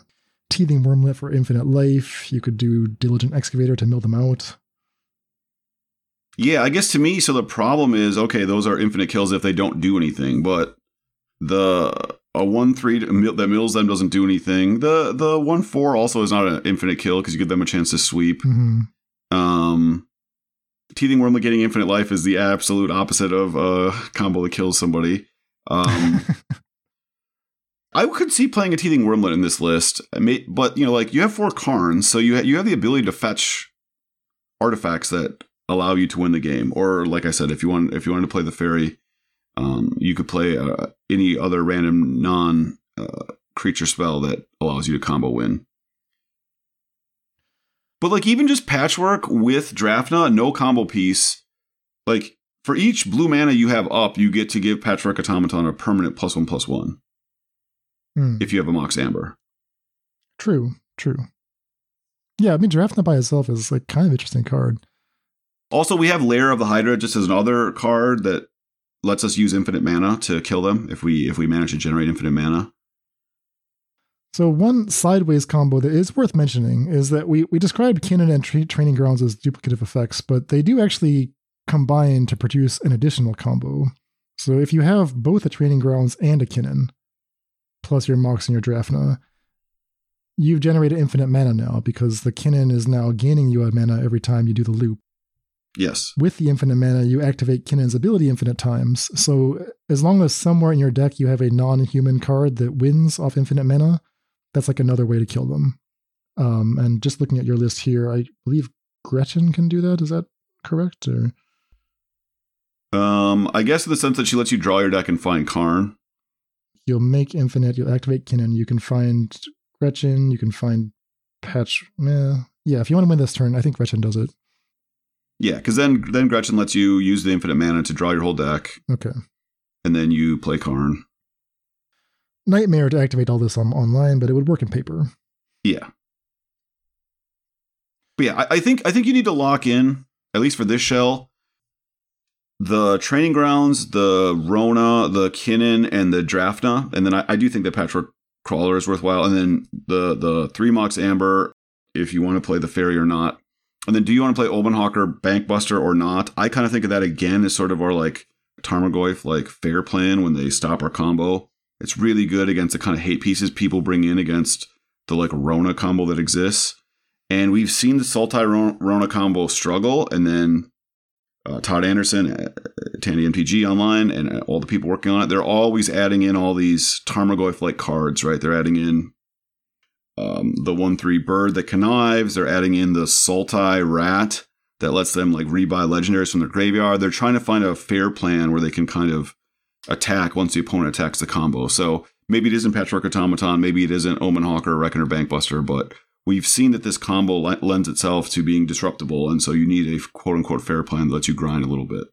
Teething Wurmlet for infinite life. You could do Diligent Excavator to mill them out.
Yeah, I guess to me, so the problem is okay, those are infinite kills if they don't do anything, but the a one three that mills them doesn't do anything. The the one four also is not an infinite kill because you give them a chance to sweep.
hmm
Um, teething wurmlet getting infinite life is the absolute opposite of a combo that kills somebody. Um, I could see playing a teething wurmlet in this list, but you know, like you have four Karns, so you ha- you have the ability to fetch artifacts that allow you to win the game. Or, like I said, if you want if you wanted to play the fairy, um, you could play uh, any other random non uh, creature spell that allows you to combo win. But like even just patchwork with Drafna, no combo piece, like for each blue mana you have up, you get to give Patchwork Automaton a permanent plus one plus one
Hmm.
if you have a Mox Amber.
True, true. Yeah, I mean, Drafna by itself is like kind of interesting card.
Also, we have Lair of the Hydra just as another card that lets us use infinite mana to kill them if we if we manage to generate infinite mana.
So one sideways combo that is worth mentioning is that we we described Kinnan and tra- Training Grounds as duplicative effects, but they do actually combine to produce an additional combo. So if you have both a Training Grounds and a Kinnan, plus your Mox and your Drafna, you've generated infinite mana now because the Kinnan is now gaining you a mana every time you do the loop.
Yes.
With the infinite mana, you activate Kinnan's ability infinite times. So as long as somewhere in your deck you have a non-human card that wins off infinite mana, that's like another way to kill them. Um, and just looking at your list here, I believe Gretchen can do that. Is that correct? Or
Um, I guess in the sense that she lets you draw your deck and find Karn.
you'll make infinite, you'll activate Kinnan, you can find Gretchen, you can find Patch. Meh. Yeah, if you want to win this turn, I think Gretchen does it.
Yeah, because then then Gretchen lets you use the infinite mana to draw your whole deck,
Okay.
and then you play Karn.
Nightmare to activate all this on online, but it would work in paper.
Yeah. But yeah, I, I think I think you need to lock in at least for this shell. The training grounds, the Rona, the Kinnan, and the Drafna, and then I, I do think the Patchwork Crawler is worthwhile, and then the the three Mox Amber, if you want to play the Fairy or not, and then do you want to play Omen Hawker, Bankbuster or not? I kind of think of that again as sort of our like Tarmogoyf like fair plan when they stop our combo. It's really good against the kind of hate pieces people bring in against the like Rona combo that exists. And we've seen the Sultai Rona combo struggle, and then uh, Todd Anderson, uh, Tandy MTG online, and uh, all the people working on it, they're always adding in all these Tarmogoyf like cards, right? They're adding in um, the 1 3 bird that connives, they're adding in the Sultai rat that lets them like rebuy legendaries from their graveyard. They're trying to find a fair plan where they can kind of attack once the opponent attacks the combo. So maybe it isn't Patchwork Automaton, maybe it isn't Omen Hawker, Reckoner Bankbuster, but we've seen that this combo le- lends itself to being disruptible, and so you need a quote unquote fair plan that lets you grind a little bit.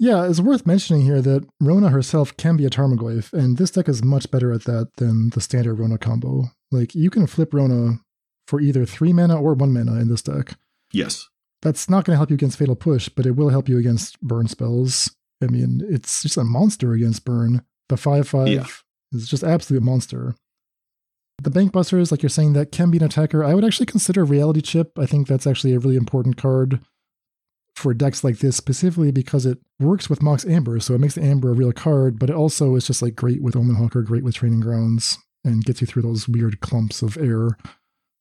Yeah, it's worth mentioning here that Rona herself can be a Tarmogoyf, and this deck is much better at that than the standard Rona combo. Like, you can flip Rona for either three mana or one mana in this deck.
Yes.
That's not going to help you against Fatal Push, but it will help you against burn spells. I mean, it's just a monster against burn. The 5 5
Yeah.
is just absolute monster. The Bankbusters, like you're saying, that can be an attacker. I would actually consider Reality Chip. I think that's actually a really important card for decks like this, specifically because it works with Mox Amber, so it makes the Amber a real card, but it also is just like great with Omen Hawker, great with Training Grounds, and gets you through those weird clumps of air.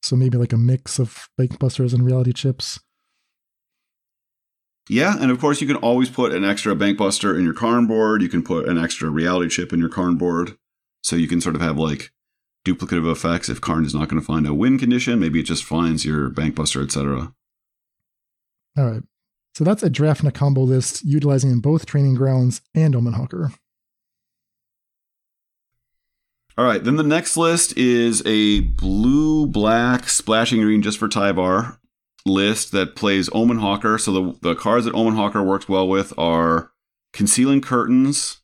So maybe like a mix of Bankbusters and Reality Chips.
Yeah, and of course you can always put an extra Bankbuster in your Karn board. You can put an extra reality chip in your Karn board. So you can sort of have like duplicative effects if Karn is not going to find a win condition. Maybe it just finds your Bankbuster, etc.
All right. So that's a Drafna combo list utilizing in both Training Grounds and Omen Hawker.
All right, then the next list is a blue black splashing green just for Tyvar list that plays Omen Hawker. So the, the cards that Omen Hawker works well with are Concealing Curtains,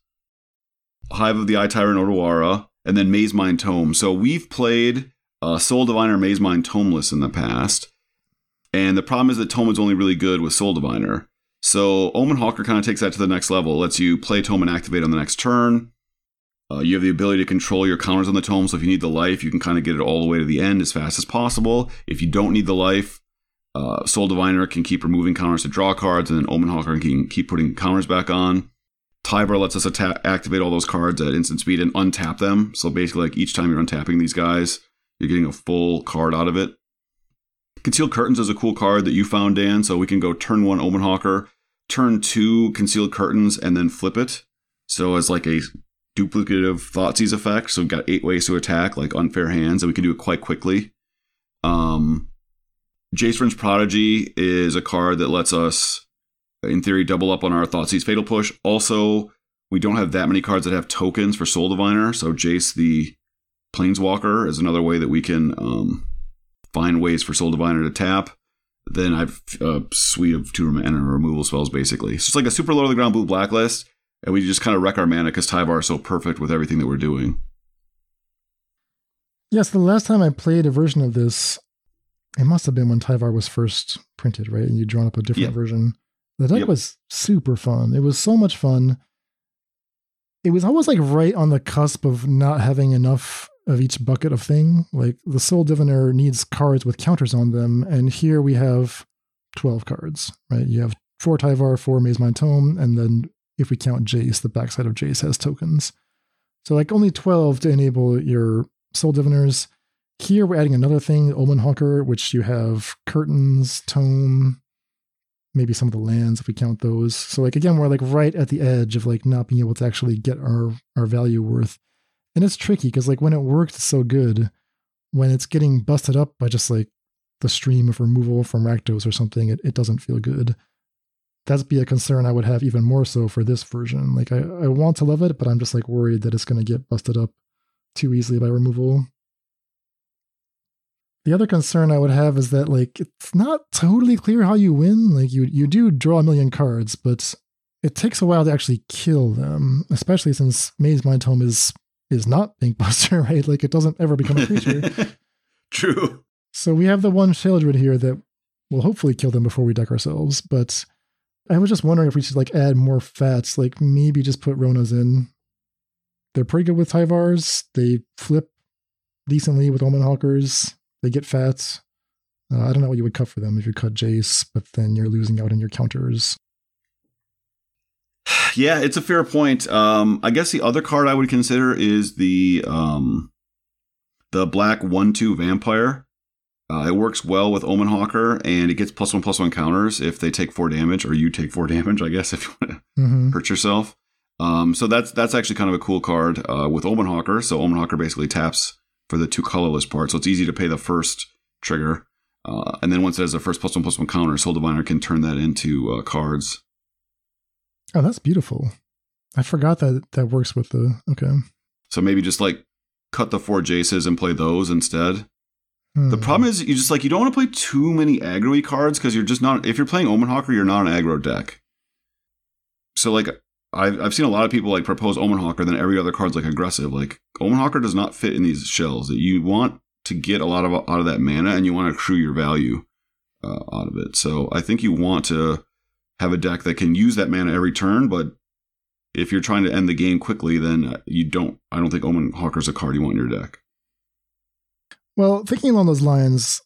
Hive of the Eye Tyrant Otawara, and then Mazemind Tome. So we've played uh, Soul Diviner Maze Mind Tomeless in the past. And the problem is that Tome is only really good with Soul Diviner. So Omen Hawker kind of takes that to the next level. It lets you play Tome and activate on the next turn. Uh, you have the ability to control your counters on the tome, so if you need the life, you can kind of get it all the way to the end as fast as possible. If you don't need the life, uh, Soul Diviner can keep removing counters to draw cards, and then Omen Hawker can keep putting counters back on. Tyvar lets us atta- activate all those cards at instant speed and untap them. So basically, like each time you're untapping these guys, you're getting a full card out of it. Concealed Curtains is a cool card that you found, Dan. So we can go turn one Omen Hawker, turn two Concealed Curtains, and then flip it. So as like a duplicative Thoughtseize effect. So we've got eight ways to attack, like unfair hands, and we can do it quite quickly. Um, Jace Vryn's Prodigy is a card that lets us, in theory, double up on our Thoughtseize Fatal Push. Also, we don't have that many cards that have tokens for Soul Diviner, so Jace the Planeswalker is another way that we can um, find ways for Soul Diviner to tap. Then I've a suite of two mana removal spells, basically. So it's like a super low to the ground blue blacklist and we just kind of wreck our mana because Tyvar is so perfect with everything that we're doing.
Yes, the last time I played a version of this, it must have been when Tyvar was first printed, right? And you'd drawn up a different
Yep.
version. The deck
Yep.
was super fun. It was so much fun. It was almost like right on the cusp of not having enough of each bucket of thing. Like the Soul Diviner needs cards with counters on them, and here we have 12 cards, right? You have four Tyvar, four Mazemind Tome, and then if we count Jace, the backside of Jace has tokens. So like only 12 to enable your Soul Diviners. Here we're adding another thing, Omen Hawker, which you have curtains, tome, maybe some of the lands if we count those. So like again, we're like right at the edge of like not being able to actually get our our value worth. And it's tricky because like when it worked so good, when it's getting busted up by just like the stream of removal from Rakdos or something, it, it doesn't feel good. That'd be a concern I would have even more so for this version. Like I, I want to love it, but I'm just like worried that it's gonna get busted up too easily by removal. The other concern I would have is that like it's not totally clear how you win. Like you you do draw a million cards, but it takes a while to actually kill them, especially since Mazemind Tome is is not Buster, right? Like it doesn't ever become a creature.
True.
so we have the one Sheoldred here that will hopefully kill them before we deck ourselves. But I was just wondering if we should like add more fats, like maybe just put Ronas in. They're pretty good with Tyvars. They flip decently with Omen Hawkers. They get fats. Uh, I don't know what you would cut for them if you cut Jace, but then you're losing out on your counters.
Yeah, it's a fair point. Um, I guess the other card I would consider is the um, the black one two vampire. Uh, it works well with Omen Hawker, and it gets plus one plus one counters if they take four damage, or you take four damage. I guess if you want to
Mm-hmm.
hurt yourself. Um, so that's that's actually kind of a cool card uh, with Omen Hawker. So Omen Hawker basically taps for the two colorless part, so it's easy to pay the first trigger, uh, and then once it has the first plus one plus one counter, Soul Diviner can turn that into uh, cards.
Oh, that's beautiful. I forgot that that works with the okay.
So maybe just like cut the four Jaces and play those instead. The
Hmm.
problem is you just like you don't want to play too many aggro cards because you're just not if you're playing Omen Hawker, you're not an aggro deck. So like I've I've seen a lot of people like propose Omen Hawker, then every other card's like aggressive. Like Omen Hawker does not fit in these shells. That you want to get a lot of out of that mana, and you want to accrue your value uh, out of it. So I think you want to have a deck that can use that mana every turn, but if you're trying to end the game quickly, then uh, you don't. I don't think Omen Hawker's a card you want in your deck.
Well, thinking along those lines,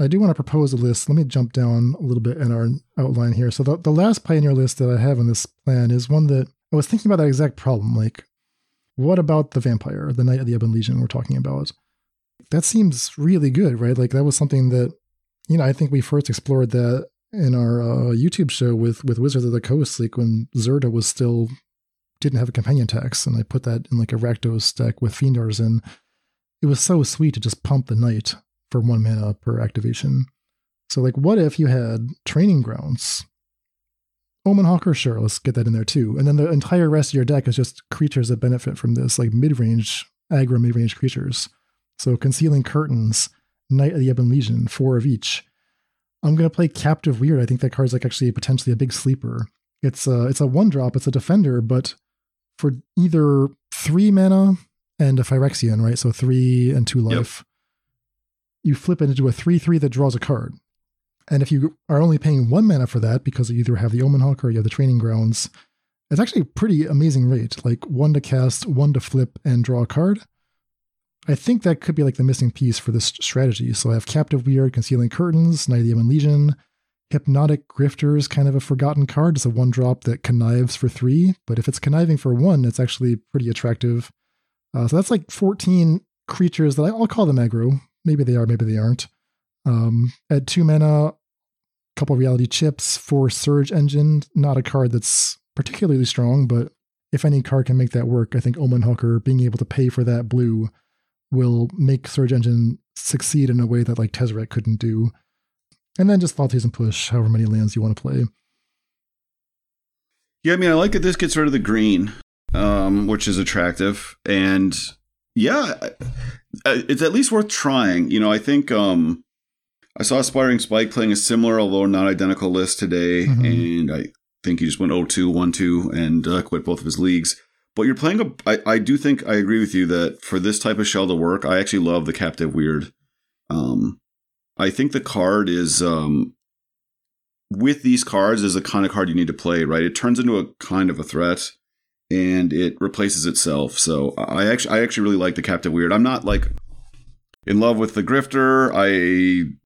I do want to propose a list. Let me jump down a little bit in our outline here. So the, the last pioneer list that I have in this plan is one that I was thinking about that exact problem. Like, what about the vampire, the Knight of the Ebon Legion we're talking about? That seems really good, right? Like that was something that, you know, I think we first explored that in our uh, YouTube show with with Wizards of the Coast, like when Zirda was still didn't have a companion text, and I put that in like a Rakdos deck with Fiendars in. It was so sweet to just pump the knight for one mana per activation. So, like, what if you had training grounds? Omen Hawker, sure, let's get that in there too. And then the entire rest of your deck is just creatures that benefit from this, like mid range, aggro mid range creatures. So, Concealing Curtains, Knight of the Ebon Legion, four of each. I'm going to play Captive Weird. I think that card's like actually potentially a big sleeper. It's a, it's a one drop, it's a defender, but for either three mana and a Phyrexian, right? So three and two
Yep.
life. You flip it into a 3 3 that draws a card. And if you are only paying one mana for that, because you either have the Omen Hawk or you have the Training Grounds, It's actually a pretty amazing rate, like one to cast, one to flip, and draw a card. I think that could be like the missing piece for this strategy. So I have Captive Weird, Concealing Curtains, Knight of the Legion, Hypnotic Grifter is kind of a forgotten card. It's a one drop that connives for three, but if it's conniving for one, it's actually pretty attractive. Uh, so that's like 14 creatures that I, will call them aggro. Maybe they are, maybe they aren't. Um, at two mana, a couple reality chips, four surge engine. Not a card that's particularly strong, but if any card can make that work, I think Omen Hawker being able to pay for that blue will make Surge Engine succeed in a way that like Tezzeret couldn't do and then just Thoughtseize and push however many lands you want to play.
Yeah, I mean, I like that this gets rid of the green, um, which is attractive, and yeah, it's at least worth trying. You know, I think um, I saw Aspiring Spike playing a similar, although not identical list today, mm-hmm. and I think he just went 0-2, 1-2, and uh, quit both of his leagues. But you're playing a. I, I do think I agree with you that for this type of shell to work, I actually love the Captive Weird. Um, I think the card is um, with these cards is the kind of card you need to play, right? It turns into a kind of a threat and it replaces itself. So I actually I actually really like the Captive Weird. I'm not like in love with the Grifter. I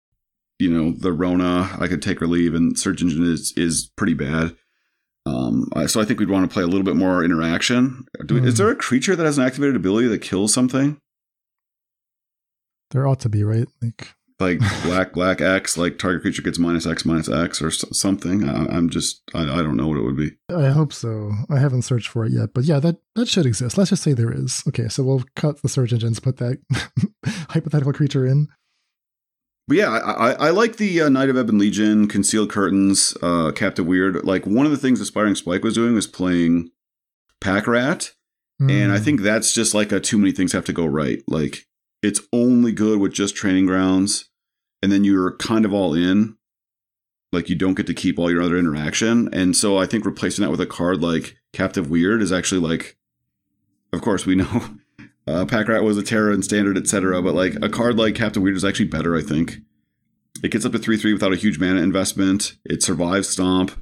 you know, the Rona, I could take or leave, and Surge Engine is is pretty bad. Um, so I think we'd want to play a little bit more interaction. We, mm. Is hmm. there a creature that has an activated ability that kills something?
There ought to be, right? Like
like black black X, like target creature gets minus X minus X or something. I, am just I, I don't know what it would be.
I hope so. I haven't searched for it yet, but yeah, that that should exist. Let's just say there is. Okay, so we'll cut the search engines, put that hypothetical creature in.
But yeah, I, I, I like the uh, Knight of Ebon Legion, Concealed Curtains, uh, Captive Weird. Like one of the things Aspiring Spike was doing was playing Pack Rat, mm. and I hmm. think that's just like a too many things have to go right. Like it's only good with just training grounds and then you're kind of all in like you don't get to keep all your other interaction and so i think replacing that with a card like captive weird is actually like of course we know uh, pack rat was a Terra and standard etc but like a card like Captive weird is actually better i think. It gets up to 3-3 without a huge mana investment. It survives stomp.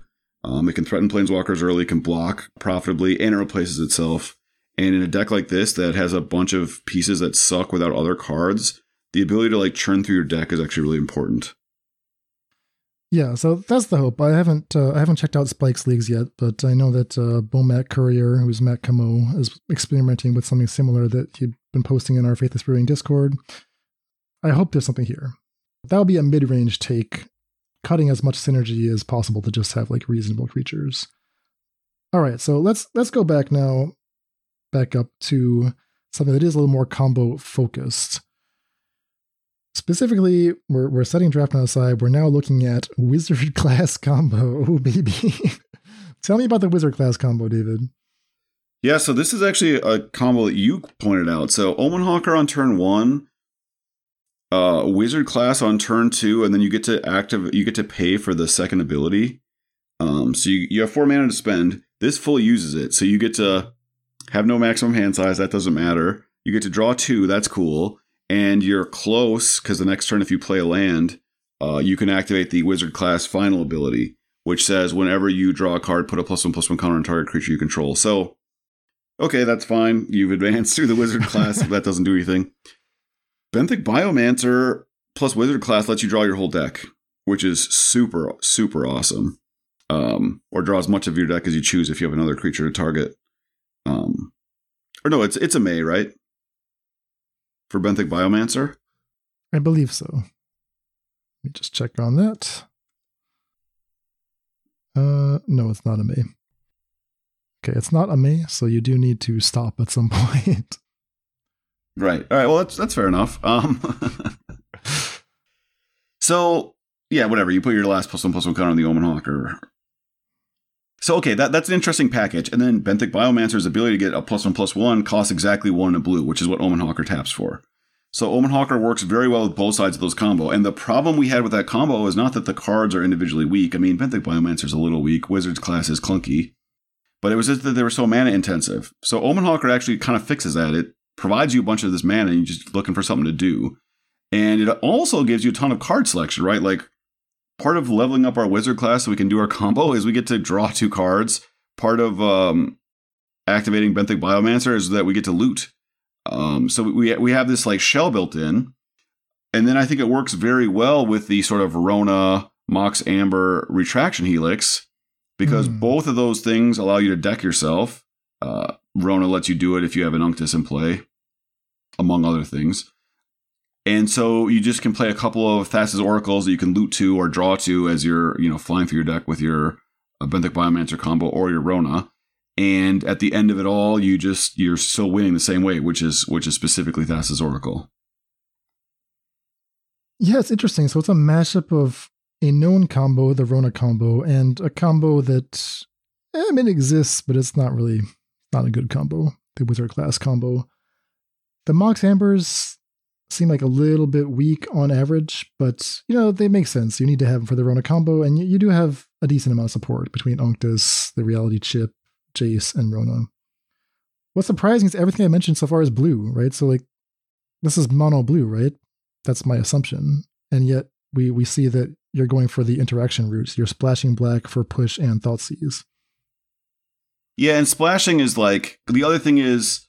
Um, it can threaten planeswalkers early can block profitably and it replaces itself. And in a deck like this that has a bunch of pieces that suck without other cards, the ability to like churn through your deck is actually really important.
Yeah, so that's the hope. I haven't uh, I haven't checked out Spike's leagues yet, but I know that uh, Bomat Courier, who's Matt Camo, is experimenting with something similar that he'd been posting in our Faithless Brewing Discord. I hope there's something here. That would be a mid-range take, cutting as much synergy as possible to just have like reasonable creatures. All right, so let's let's go back now back up to something that is a little more combo focused. Specifically, we're, we're setting Drafna aside. We're now looking at wizard class combo. Oh, baby. Tell me about the wizard class combo, David.
Yeah, so this is actually a combo that you pointed out. So Omen Hawker on turn one, uh, wizard class on turn two, and then you get to active. You get to pay for the second ability. Um, so you, you have four mana to spend. This fully uses it, so you get to have no maximum hand size. That doesn't matter. You get to draw two. That's cool. And you're close because the next turn, if you play a land, uh, you can activate the wizard class final ability, which says whenever you draw a card, put a plus one plus one counter on target creature you control. So, okay, that's fine. You've advanced through the wizard class. but that doesn't do anything. Benthic Biomancer plus wizard class lets you draw your whole deck, which is super, super awesome. Um, or draw as much of your deck as you choose if you have another creature to target. Um, or no, it's it's a May, right? For Benthic Biomancer?
I believe so. Let me just check on that. Uh, no, it's not a May. Okay, it's not a May, so you do need to stop at some point.
Right. All right. Well, that's that's fair enough. Um, so yeah, whatever. You put your last plus one plus one counter on the Omen Hawker so okay, that, that's an interesting package. And then Benthic Biomancer's ability to get a plus one plus one costs exactly one in a blue, which is what Omen Hawker taps for. So Omen Hawker works very well with both sides of those combo. And the problem we had with that combo is not that the cards are individually weak. I mean, Benthic Biomancer's a little weak. Wizard's class is clunky. But it was just that they were so mana intensive. So Omen Hawker actually kind of fixes that. It provides you a bunch of this mana and you're just looking for something to do. And it also gives you a ton of card selection, right? Like part of leveling up our wizard class so we can do our combo is we get to draw two cards. part of um, activating benthic biomancer is that we get to loot. Um, so we we have this like shell built in, and then I think it works very well with the sort of Rona Mox Amber retraction helix because
Hmm.
both of those things allow you to deck yourself. Uh, Rona lets you do it if you have an Unctus in play, among other things. And so you just can play a couple of Thassa's Oracles that you can loot to or draw to as you're, you know, flying through your deck with your uh, Benthic Biomancer combo or your Rona. And at the end of it all, you just you're still winning the same way, which is which is specifically Thassa's Oracle.
Yeah, it's interesting. So it's a mashup of a known combo, the Rona combo, and a combo that eh, I mean exists, but it's not really not a good combo. The Wizard class combo. The Mox Ambers seem like a little bit weak on average, but you know they make sense. You need to have them for the Rona combo, and you, you do have a decent amount of support between Unctus, the Reality Chip, Jace, and Rona. What's surprising is everything I mentioned so far is blue, right? So like this is mono blue, right? That's my assumption. And yet we we see that you're going for the interaction routes. You're splashing black for push and Thoughtseize.
Yeah, and splashing is like the other thing is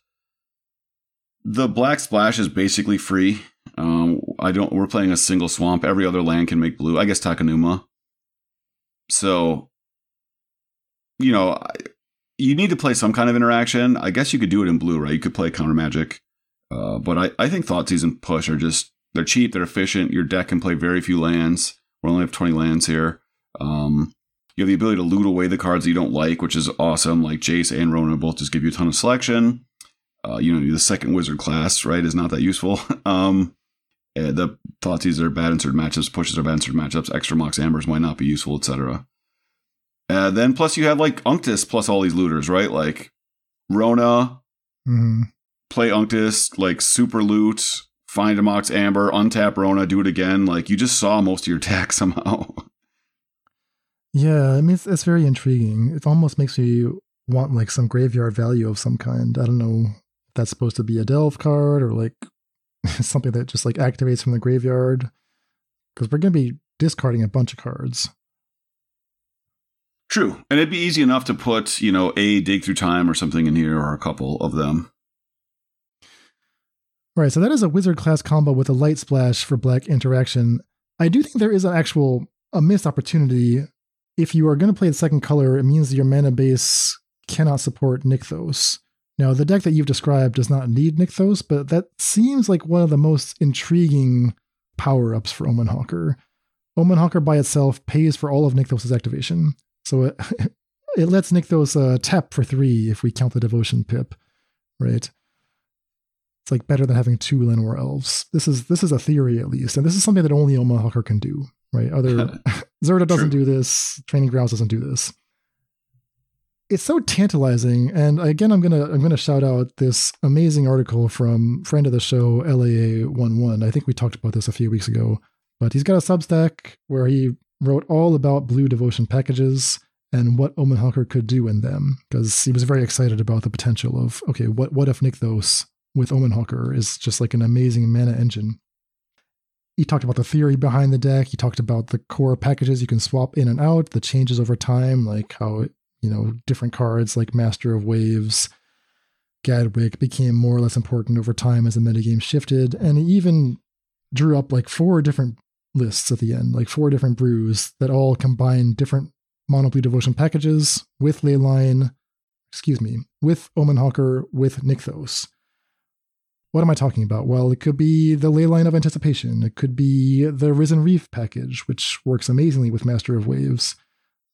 the black splash is basically free. Um, I don't. We're playing a single swamp. Every other land can make blue. I guess Takenuma. So, you know, you need to play some kind of interaction. I guess you could do it in blue, right? You could play counter magic, uh, but I, I think Thoughtseize and Push are just they're cheap, they're efficient. Your deck can play very few lands. We only have twenty lands here. Um, you have the ability to loot away the cards that you don't like, which is awesome. Like Jace and Rona both just give you a ton of selection. Uh, you know, the second wizard class, right, is not that useful. um, uh, the Thoughtseize are bad in certain matchups, pushes are bad in certain matchups, extra Mox Ambers might not be useful, etc. Uh, then plus you have like Unctus plus all these looters, right? Like Rona,
hmm
play Unctus, like super loot, find a Mox Amber, untap Rona, do it again. Like you just saw most of your deck somehow.
Yeah, I mean it's, it's very intriguing. It almost makes you want like some graveyard value of some kind. I don't know that's supposed to be a delve card or like something that just like activates from the graveyard. Because we're gonna be discarding a bunch of cards.
True. And it'd be easy enough to put, you know, a dig through time or something in here or a couple of them.
Right, so that is a wizard class combo with a light splash for black interaction. I do think there is an actual a missed opportunity. If you are going to play the second color, it means your mana base cannot support Nykthos. Now, the deck that you've described does not need Nykthos, but that seems like one of the most intriguing power ups for Omen Hawker. Omen Hawker by itself pays for all of Nykthos' activation, so it, it lets Nykthos uh, tap for three if we count the devotion pip, right? It's like better than having two Llanowar elves. This is this is a theory at least, and this is something that only Omen Hawker can do, right? Other Zirda doesn't
True.
do this. Training Grounds doesn't do this. It's so tantalizing, and again, I'm gonna I'm gonna shout out this amazing article from friend of the show LAA11. I think we talked about this a few weeks ago, but he's got a Substack where he wrote all about blue devotion packages and what Omen Hawker could do in them because he was very excited about the potential of okay, what what if Nykthos with Omen Hawker is just like an amazing mana engine. He talked about the theory behind the deck. He talked about the core packages you can swap in and out, the changes over time, like how you know different cards like Master of Waves, Gadwick became more or less important over time as the metagame shifted, and he even drew up like four different lists at the end, like four different brews that all combine different mono blue devotion packages with Leyline, excuse me, with Omen Hawker, with Nykthos. What am I talking about? Well, it could be the Leyline of Anticipation. It could be the Risen Reef package, which works amazingly with Master of Waves.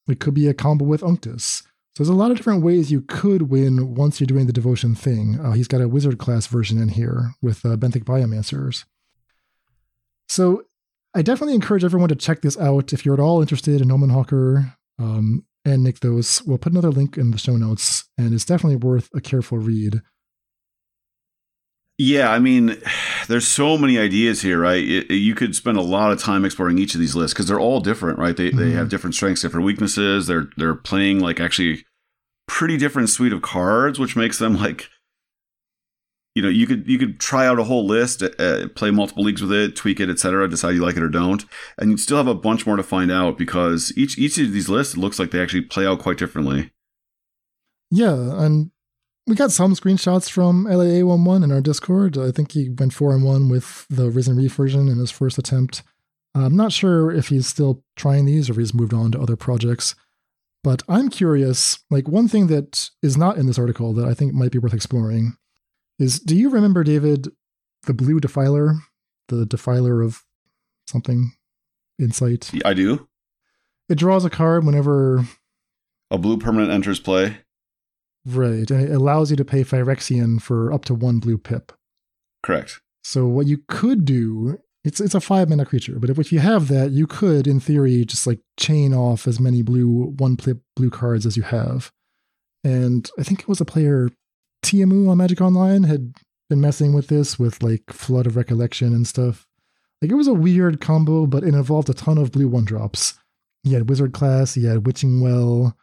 It could be a combo with Unctus. So there's a lot of different ways you could win once you're doing the devotion thing. Uh, he's got a wizard class version in here with uh, Benthic Biomancers. So I definitely encourage everyone to check this out if you're at all interested in Omen Hawker um, and Nykthos. We'll put another link in the show notes, and it's definitely worth a careful read.
Yeah, I mean, there's so many ideas here, right? It, you could spend a lot of time exploring each of these lists because they're all different, right? They they
Mhm.
have different strengths, different weaknesses. They're they're playing like actually pretty different suite of cards, which makes them like you know you could you could try out a whole list, uh, play multiple leagues with it, tweak it, etc. Decide you like it or don't, and you still have a bunch more to find out because each each of these lists looks like they actually play out quite differently.
Yeah, and we got some screenshots from LAA11 in our Discord. I think he went 4 and 1 with the Risen Reef version in his first attempt. I'm not sure if he's still trying these or if he's moved on to other projects. But I'm curious, like one thing that is not in this article that I think might be worth exploring is do you remember, David, the blue defiler? The defiler of something? Insight.
I do.
It draws a card whenever
A blue permanent enters play.
Right, and it allows you to pay Phyrexian for up to one blue pip.
Correct.
So what you could do, it's it's a five mana creature, but if, if you have that, you could, in theory, just like chain off as many blue one pip blue cards as you have. And I think it was a player Tiamu on Magic Online had been messing with this with like Flood of Recollection and stuff. Like it was a weird combo, but it involved a ton of blue one drops. He had Wizard class, he had Witching Well,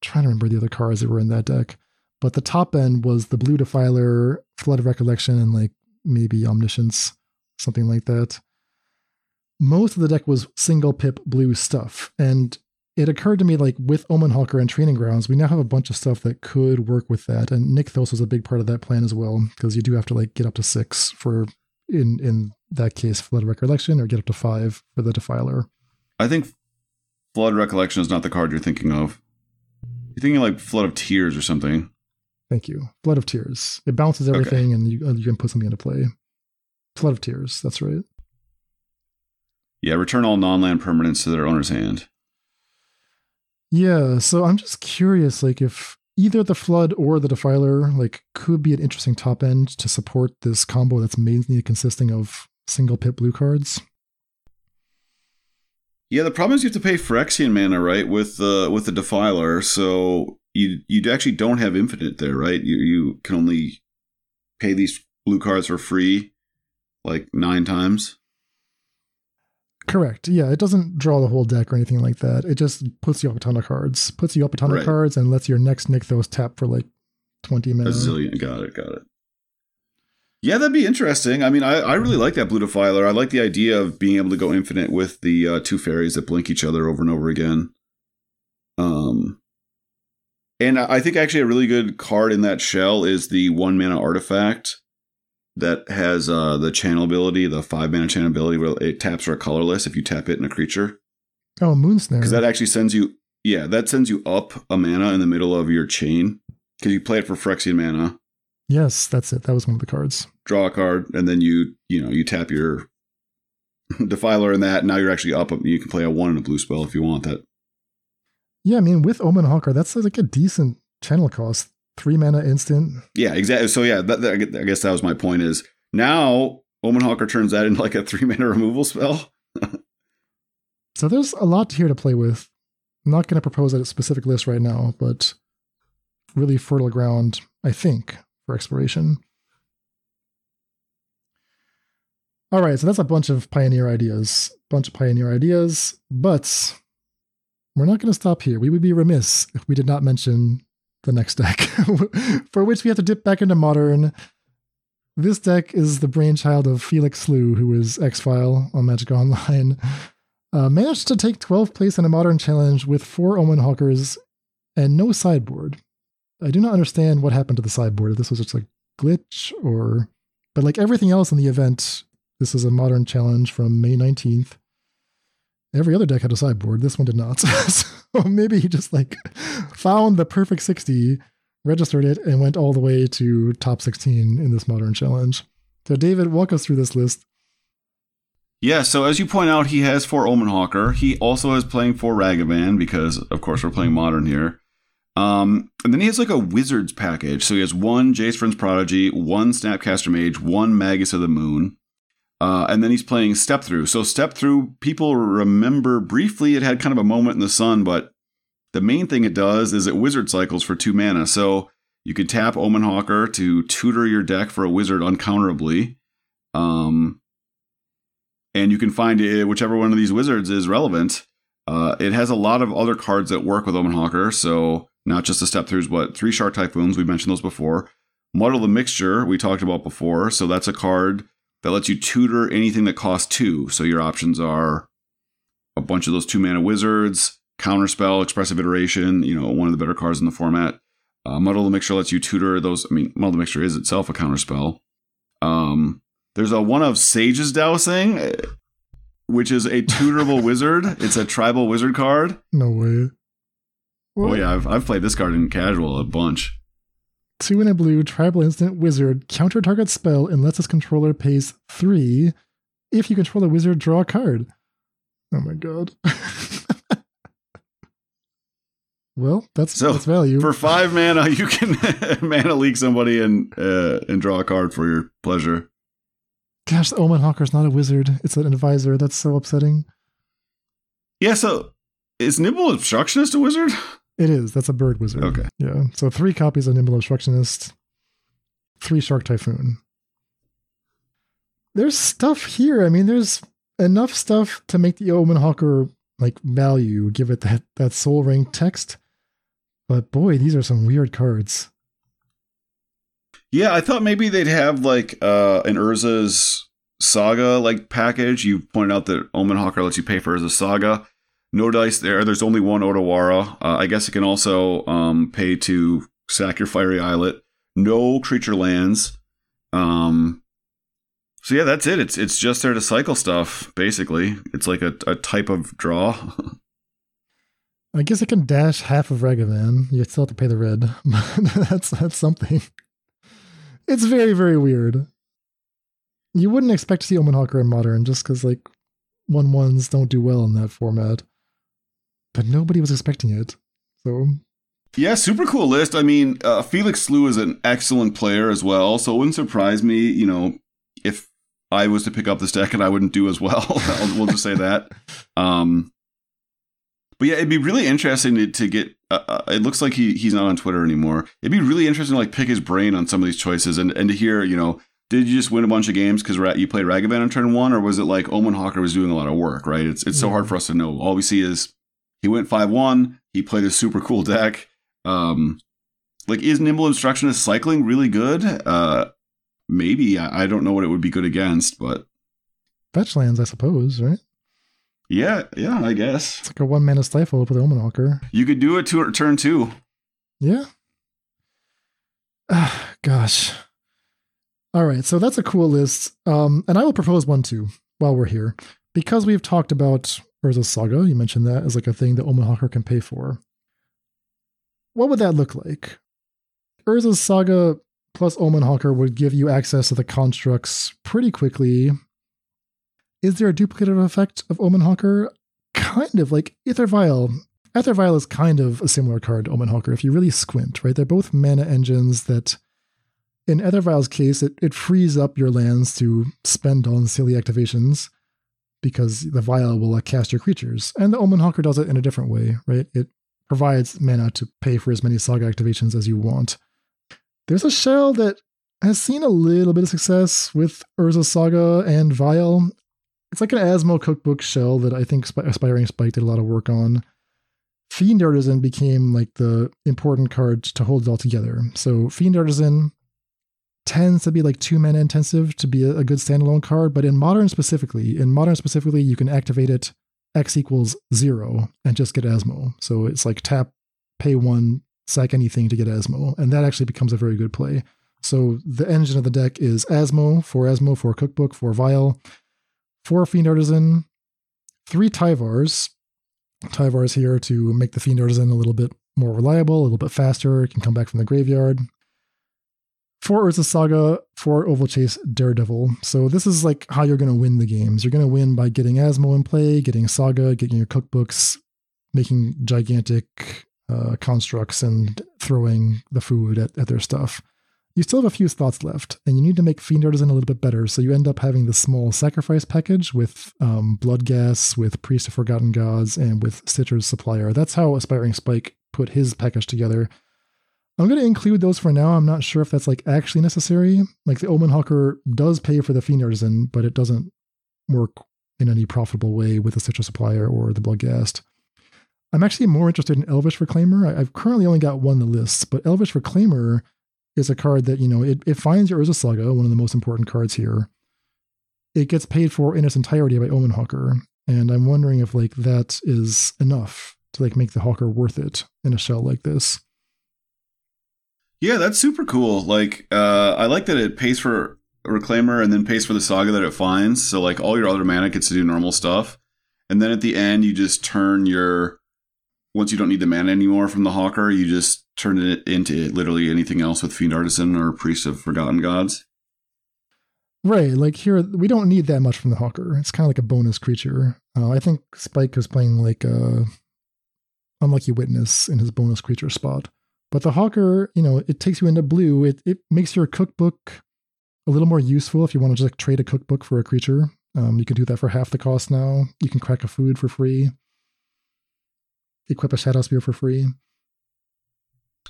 trying to remember the other cards that were in that deck. But the top end was the Blue Defiler, Flood of Recollection, and like maybe Omniscience, something like that. Most of the deck was single pip blue stuff. And it occurred to me like with Omen Hawker and Training Grounds, we now have a bunch of stuff that could work with that. And Nykthos was a big part of that plan as well, because you do have to like get up to six for in in that case Flood of Recollection, or get up to five for the Defiler.
I think Flood Recollection is not the card you're thinking of. You're thinking like Flood of Tears or something.
Thank you. Flood of Tears. It bounces everything, and you uh, you can put something into play. Flood of Tears. That's right.
Yeah, return all non-land permanents to their owner's hand.
Yeah. So I'm just curious, like if either the Flood or the Defiler, like, could be an interesting top end to support this combo that's mainly consisting of single pit blue cards.
Yeah, the problem is you have to pay Phyrexian mana, right, with the with the Defiler. So you you actually don't have infinite there, right? You you can only pay these blue cards for free, like nine times.
Correct. Yeah, it doesn't draw the whole deck or anything like that. It just puts you up a ton of cards, puts you up a ton
Right.
of cards, and lets your next Nykthos tap for like twenty minutes.
A zillion. Got it. Got it. Yeah, that'd be interesting. I mean, I, I really like that blue defiler. I like the idea of being able to go infinite with the uh, two fairies that blink each other over and over again. Um, and I think actually a really good card in that shell is the one mana artifact that has uh, the channel ability, the five mana channel ability, where it taps for a colorless if you tap it in a creature.
Oh, Moonsnare.
Because that actually sends you, yeah, that sends you up a mana in the middle of your chain. Because you play it for Phyrexian mana
yes, that's it. That was one of the cards.
draw a card, and then you you know you tap your defiler in that. And now you're actually up. You can play a one and a blue spell if you want that.
Yeah, I mean, with Omen Hawker, that's like a decent channel cost. Three mana instant.
Yeah, exactly. So yeah, that, that- I guess that was my point. Is now Omen Hawker turns that into like a three mana removal spell.
So there's a lot here to play with. I'm not going to propose a specific list right now, but really fertile ground, I think, for exploration. All right, so that's a bunch of pioneer ideas, bunch of pioneer ideas, but we're not going to stop here. We would be remiss if we did not mention the next deck, for which we have to dip back into modern. This deck is the brainchild of Felix Slew, who is X File on Magic Online. Uh, managed to take 12th place in a modern challenge with four Omen Hawkers and no sideboard. I do not understand what happened to the sideboard. If this was just a glitch or. But like everything else in the event, this is a modern challenge from May 19th. Every other deck had a sideboard. This one did not. so maybe he just like found the perfect 60, registered it, and went all the way to top 16 in this modern challenge. So, David, walk us through this list.
Yeah, so as you point out, he has four Omen Hawker. He also is playing four Ragavan because, of course, we're playing modern here. Um, and then he has like a wizards package. So he has one Jace Vryn's Prodigy, one Snapcaster Mage, one Magus of the Moon. Uh, and then he's playing Step Through. So Step Through, people remember briefly it had kind of a moment in the sun, but the main thing it does is it wizard cycles for two mana. So you can tap Omen Hawker to tutor your deck for a wizard uncounterably. Um, and you can find it, whichever one of these wizards is relevant. Uh, it has a lot of other cards that work with Omen Hawker, so not just the step throughs, but three Shark Typhoons, we mentioned those before. Muddle the Mixture, we talked about before, so that's a card that lets you tutor anything that costs two. So your options are a bunch of those two mana wizards, Counterspell, Expressive Iteration, you know, one of the better cards in the format. Uh, Muddle the Mixture lets you tutor those. I mean, Muddle the Mixture is itself a counterspell. Um, there's a one of Sage's Dowsing, uh, which is a tutorable wizard. It's a tribal wizard card.
No way.
Oh yeah, I've I've played this card in casual a bunch.
Two in a blue, tribal instant wizard, counter target spell unless its controller pays three. If you control a wizard, draw a card. Oh my god. well, that's
So,
that's value.
For five mana, you can mana leak somebody and uh, and draw a card for your pleasure.
Gosh, the Omen Hawker's not a wizard. It's an advisor. That's so upsetting.
Yeah, so is Nimble Obstructionist a wizard?
It is. That's a bird wizard.
Okay.
Yeah. So three copies of Nimble Obstructionist, three Shark Typhoon. There's stuff here. I mean, there's enough stuff to make the Omen Hawker like value, give it that that Sol Ring text. But boy, these are some weird cards.
Yeah, I thought maybe they'd have like uh, an Urza's Saga like package. You pointed out that Omen Hawker lets you pay for Urza's Saga. No dice there. There's only one Otawara. Uh, I guess it can also um, pay to sack your Fiery Islet. No creature lands. Um, so yeah, that's it. It's it's just there to cycle stuff. Basically, it's like a, a type of draw.
I guess it can dash half of Ragavan. You still have to pay the red. That's that's something. It's very, very weird. You wouldn't expect to see Omen Hawker in modern just because like one ones don't do well in that format. But nobody was expecting it. So
Yeah, super cool list. I mean, uh, Felix Slew is an excellent player as well, so it wouldn't surprise me, you know, if I was to pick up this deck and I wouldn't do as well. we'll just say that. Um, but yeah, it'd be really interesting to, to get. Uh, uh, it looks like he he's not on Twitter anymore. It'd be really interesting to like pick his brain on some of these choices and and to hear, you know, did you just win a bunch of games because you played Ragavan on turn one, or was it like Omen Hawker was doing a lot of work? Right? It's it's so hard for us to know. All we see is he went five one. He played a super cool deck. Um, like is Nimble Obstructionist cycling really good? Uh, maybe I, I don't know what it would be good against, but
fetch lands, I suppose, right?
yeah, yeah, I guess
It's like a one mana stifle with the Omen Hawker.
you could do it to turn two.
Yeah. Ah, gosh. All right, so that's a cool list. Um, and I will propose one too while we're here. Because we've talked about Urza's Saga, you mentioned that as like a thing that Omen Hawker can pay for. What would that look like? Urza's Saga plus Omen Hawker would give you access to the constructs pretty quickly. Is there a duplicative effect of Omen Hawker? Kind of like Ether Vial. Ether Vial is kind of a similar card to Omen Hawker if you really squint, right? They're both mana engines that, in Ether Vial's case, it, it frees up your lands to spend on silly activations because the Vial will uh, cast your creatures. And the Omen Hawker does it in a different way, right? It provides mana to pay for as many Saga activations as you want. There's a shell that has seen a little bit of success with Urza Saga and Vial. It's like an Asmo cookbook shell that I think Sp- Aspiring Spike did a lot of work on. Fiend Artisan became like the important card to hold it all together. So Fiend Artisan tends to be like two mana intensive to be a, a good standalone card, but in modern specifically, in modern specifically, you can activate it X equals zero and just get Asmo. So it's like tap, pay one, sack anything to get Asmo, and that actually becomes a very good play. So the engine of the deck is Asmo, for Asmo, for Cookbook, for Vial, four Fiend Artisan, three Tyvars. Tyvars here to make the Fiend Artisan a little bit more reliable, a little bit faster. It can come back from the graveyard. Four Urza Saga, for Oval Chase Daredevil. So this is like how you're going to win the games. You're going to win by getting Asmo in play, getting Saga, getting your cookbooks, making gigantic uh, constructs, and throwing the food at, at their stuff you still have a few thoughts left, and you need to make Fiend Artisan a little bit better. So you end up having the small sacrifice package with um, Bloodghast, with Priest of Forgotten Gods, and with Stitcher's Supplier. That's how Aspiring Spike put his package together. I'm going to include those for now. I'm not sure if that's like actually necessary. Like the Omen Hawker does pay for the Fiend Artisan, but it doesn't work in any profitable way with the Stitcher's Supplier or the Bloodghast. I'm actually more interested in Elvish Reclaimer. I've currently only got one in the lists, but Elvish Reclaimer is a card that, you know, it, it finds your Urza Saga, one of the most important cards here. It gets paid for in its entirety by Omen Hawker. And I'm wondering if like that is enough to like make the Hawker worth it in a shell like this.
Yeah, that's super cool. Like, uh, I like that it pays for Reclaimer and then pays for the saga that it finds. So, like, all your other mana gets to do normal stuff. And then at the end, you just turn your. Once you don't need the mana anymore from the Hawker, you just turn it into literally anything else with Fiend Artisan or Priest of Forgotten Gods.
Right, like here we don't need that much from the Hawker. It's kind of like a bonus creature. Uh, I think Spike is playing like a unlucky witness in his bonus creature spot. But the Hawker, you know, it takes you into blue. It it makes your cookbook a little more useful if you want to just like trade a cookbook for a creature. Um, you can do that for half the cost now. You can crack a food for free. Equip a Shadowspear for free.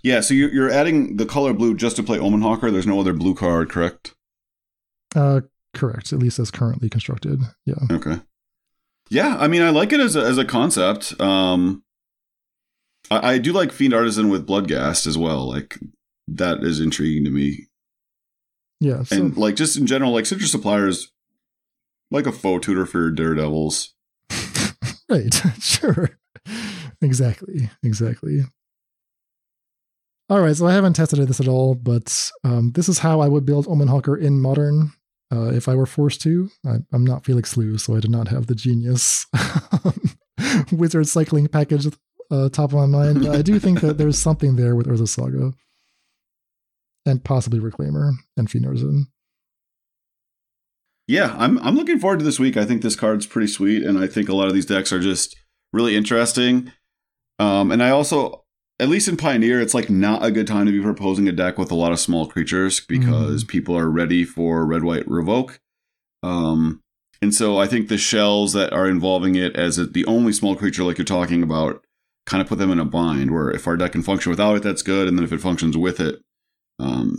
Yeah, so you're, you're adding the color blue just to play Omen Hawker. There's no other blue card, correct?
Uh, correct. At least as currently constructed. Yeah.
Okay. Yeah, I mean, I like it as a, as a concept. Um, I, I do like Fiend Artisan with Bloodghast as well. Like that is intriguing to me.
Yeah. So,
and like just in general, like Stitcher's Suppliers, like a faux tutor for your Daredevils.
right. sure. Exactly. Exactly. All right, so I haven't tested this at all, but um, this is how I would build Omen Hawker in Modern uh, if I were forced to. I, am not Felix Slew, so I did not have the genius wizard cycling package uh, top of my mind. But I do think that there's something there with Urza Saga and possibly Reclaimer and Fiend
Yeah, I'm I'm looking forward to this week. I think this card's pretty sweet, and I think a lot of these decks are just really interesting. Um, and I also at least in Pioneer, it's like not a good time to be proposing a deck with a lot of small creatures because mm. people are ready for red white revoke. Um, and so I think the shells that are involving it as a, the only small creature, like you're talking about, kind of put them in a bind. Where if our deck can function without it, that's good, and then if it functions with it, um,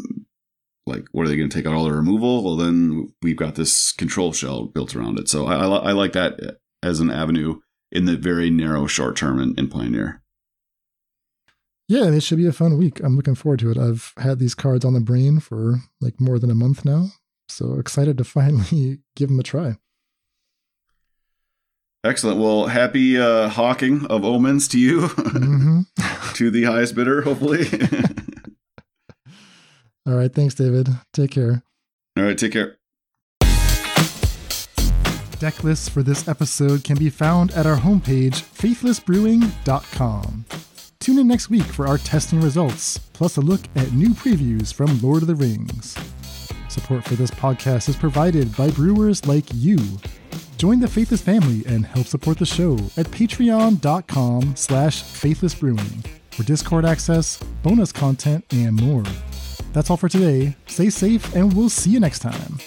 like what are they going to take out all the removal? Well, then we've got this control shell built around it. So I, I, I like that as an avenue in the very narrow short term in, in Pioneer
yeah, it should be a fun week. I'm looking forward to it. I've had these cards on the brain for like more than a month now. So excited to finally give them a try.
Excellent. Well, happy uh, hawking of omens to you, mm-hmm. to the highest bidder, hopefully.
All right. Thanks, David. Take care.
All right. Take care.
Deck lists for this episode can be found at our homepage, faithlessbrewing.com. Tune in next week for our testing results, plus a look at new previews from Lord of the Rings. Support for this podcast is provided by brewers like you. Join the Faithless family and help support the show at patreon.com slash faithlessbrewing for Discord access, bonus content, and more. That's all for today. Stay safe, and we'll see you next time.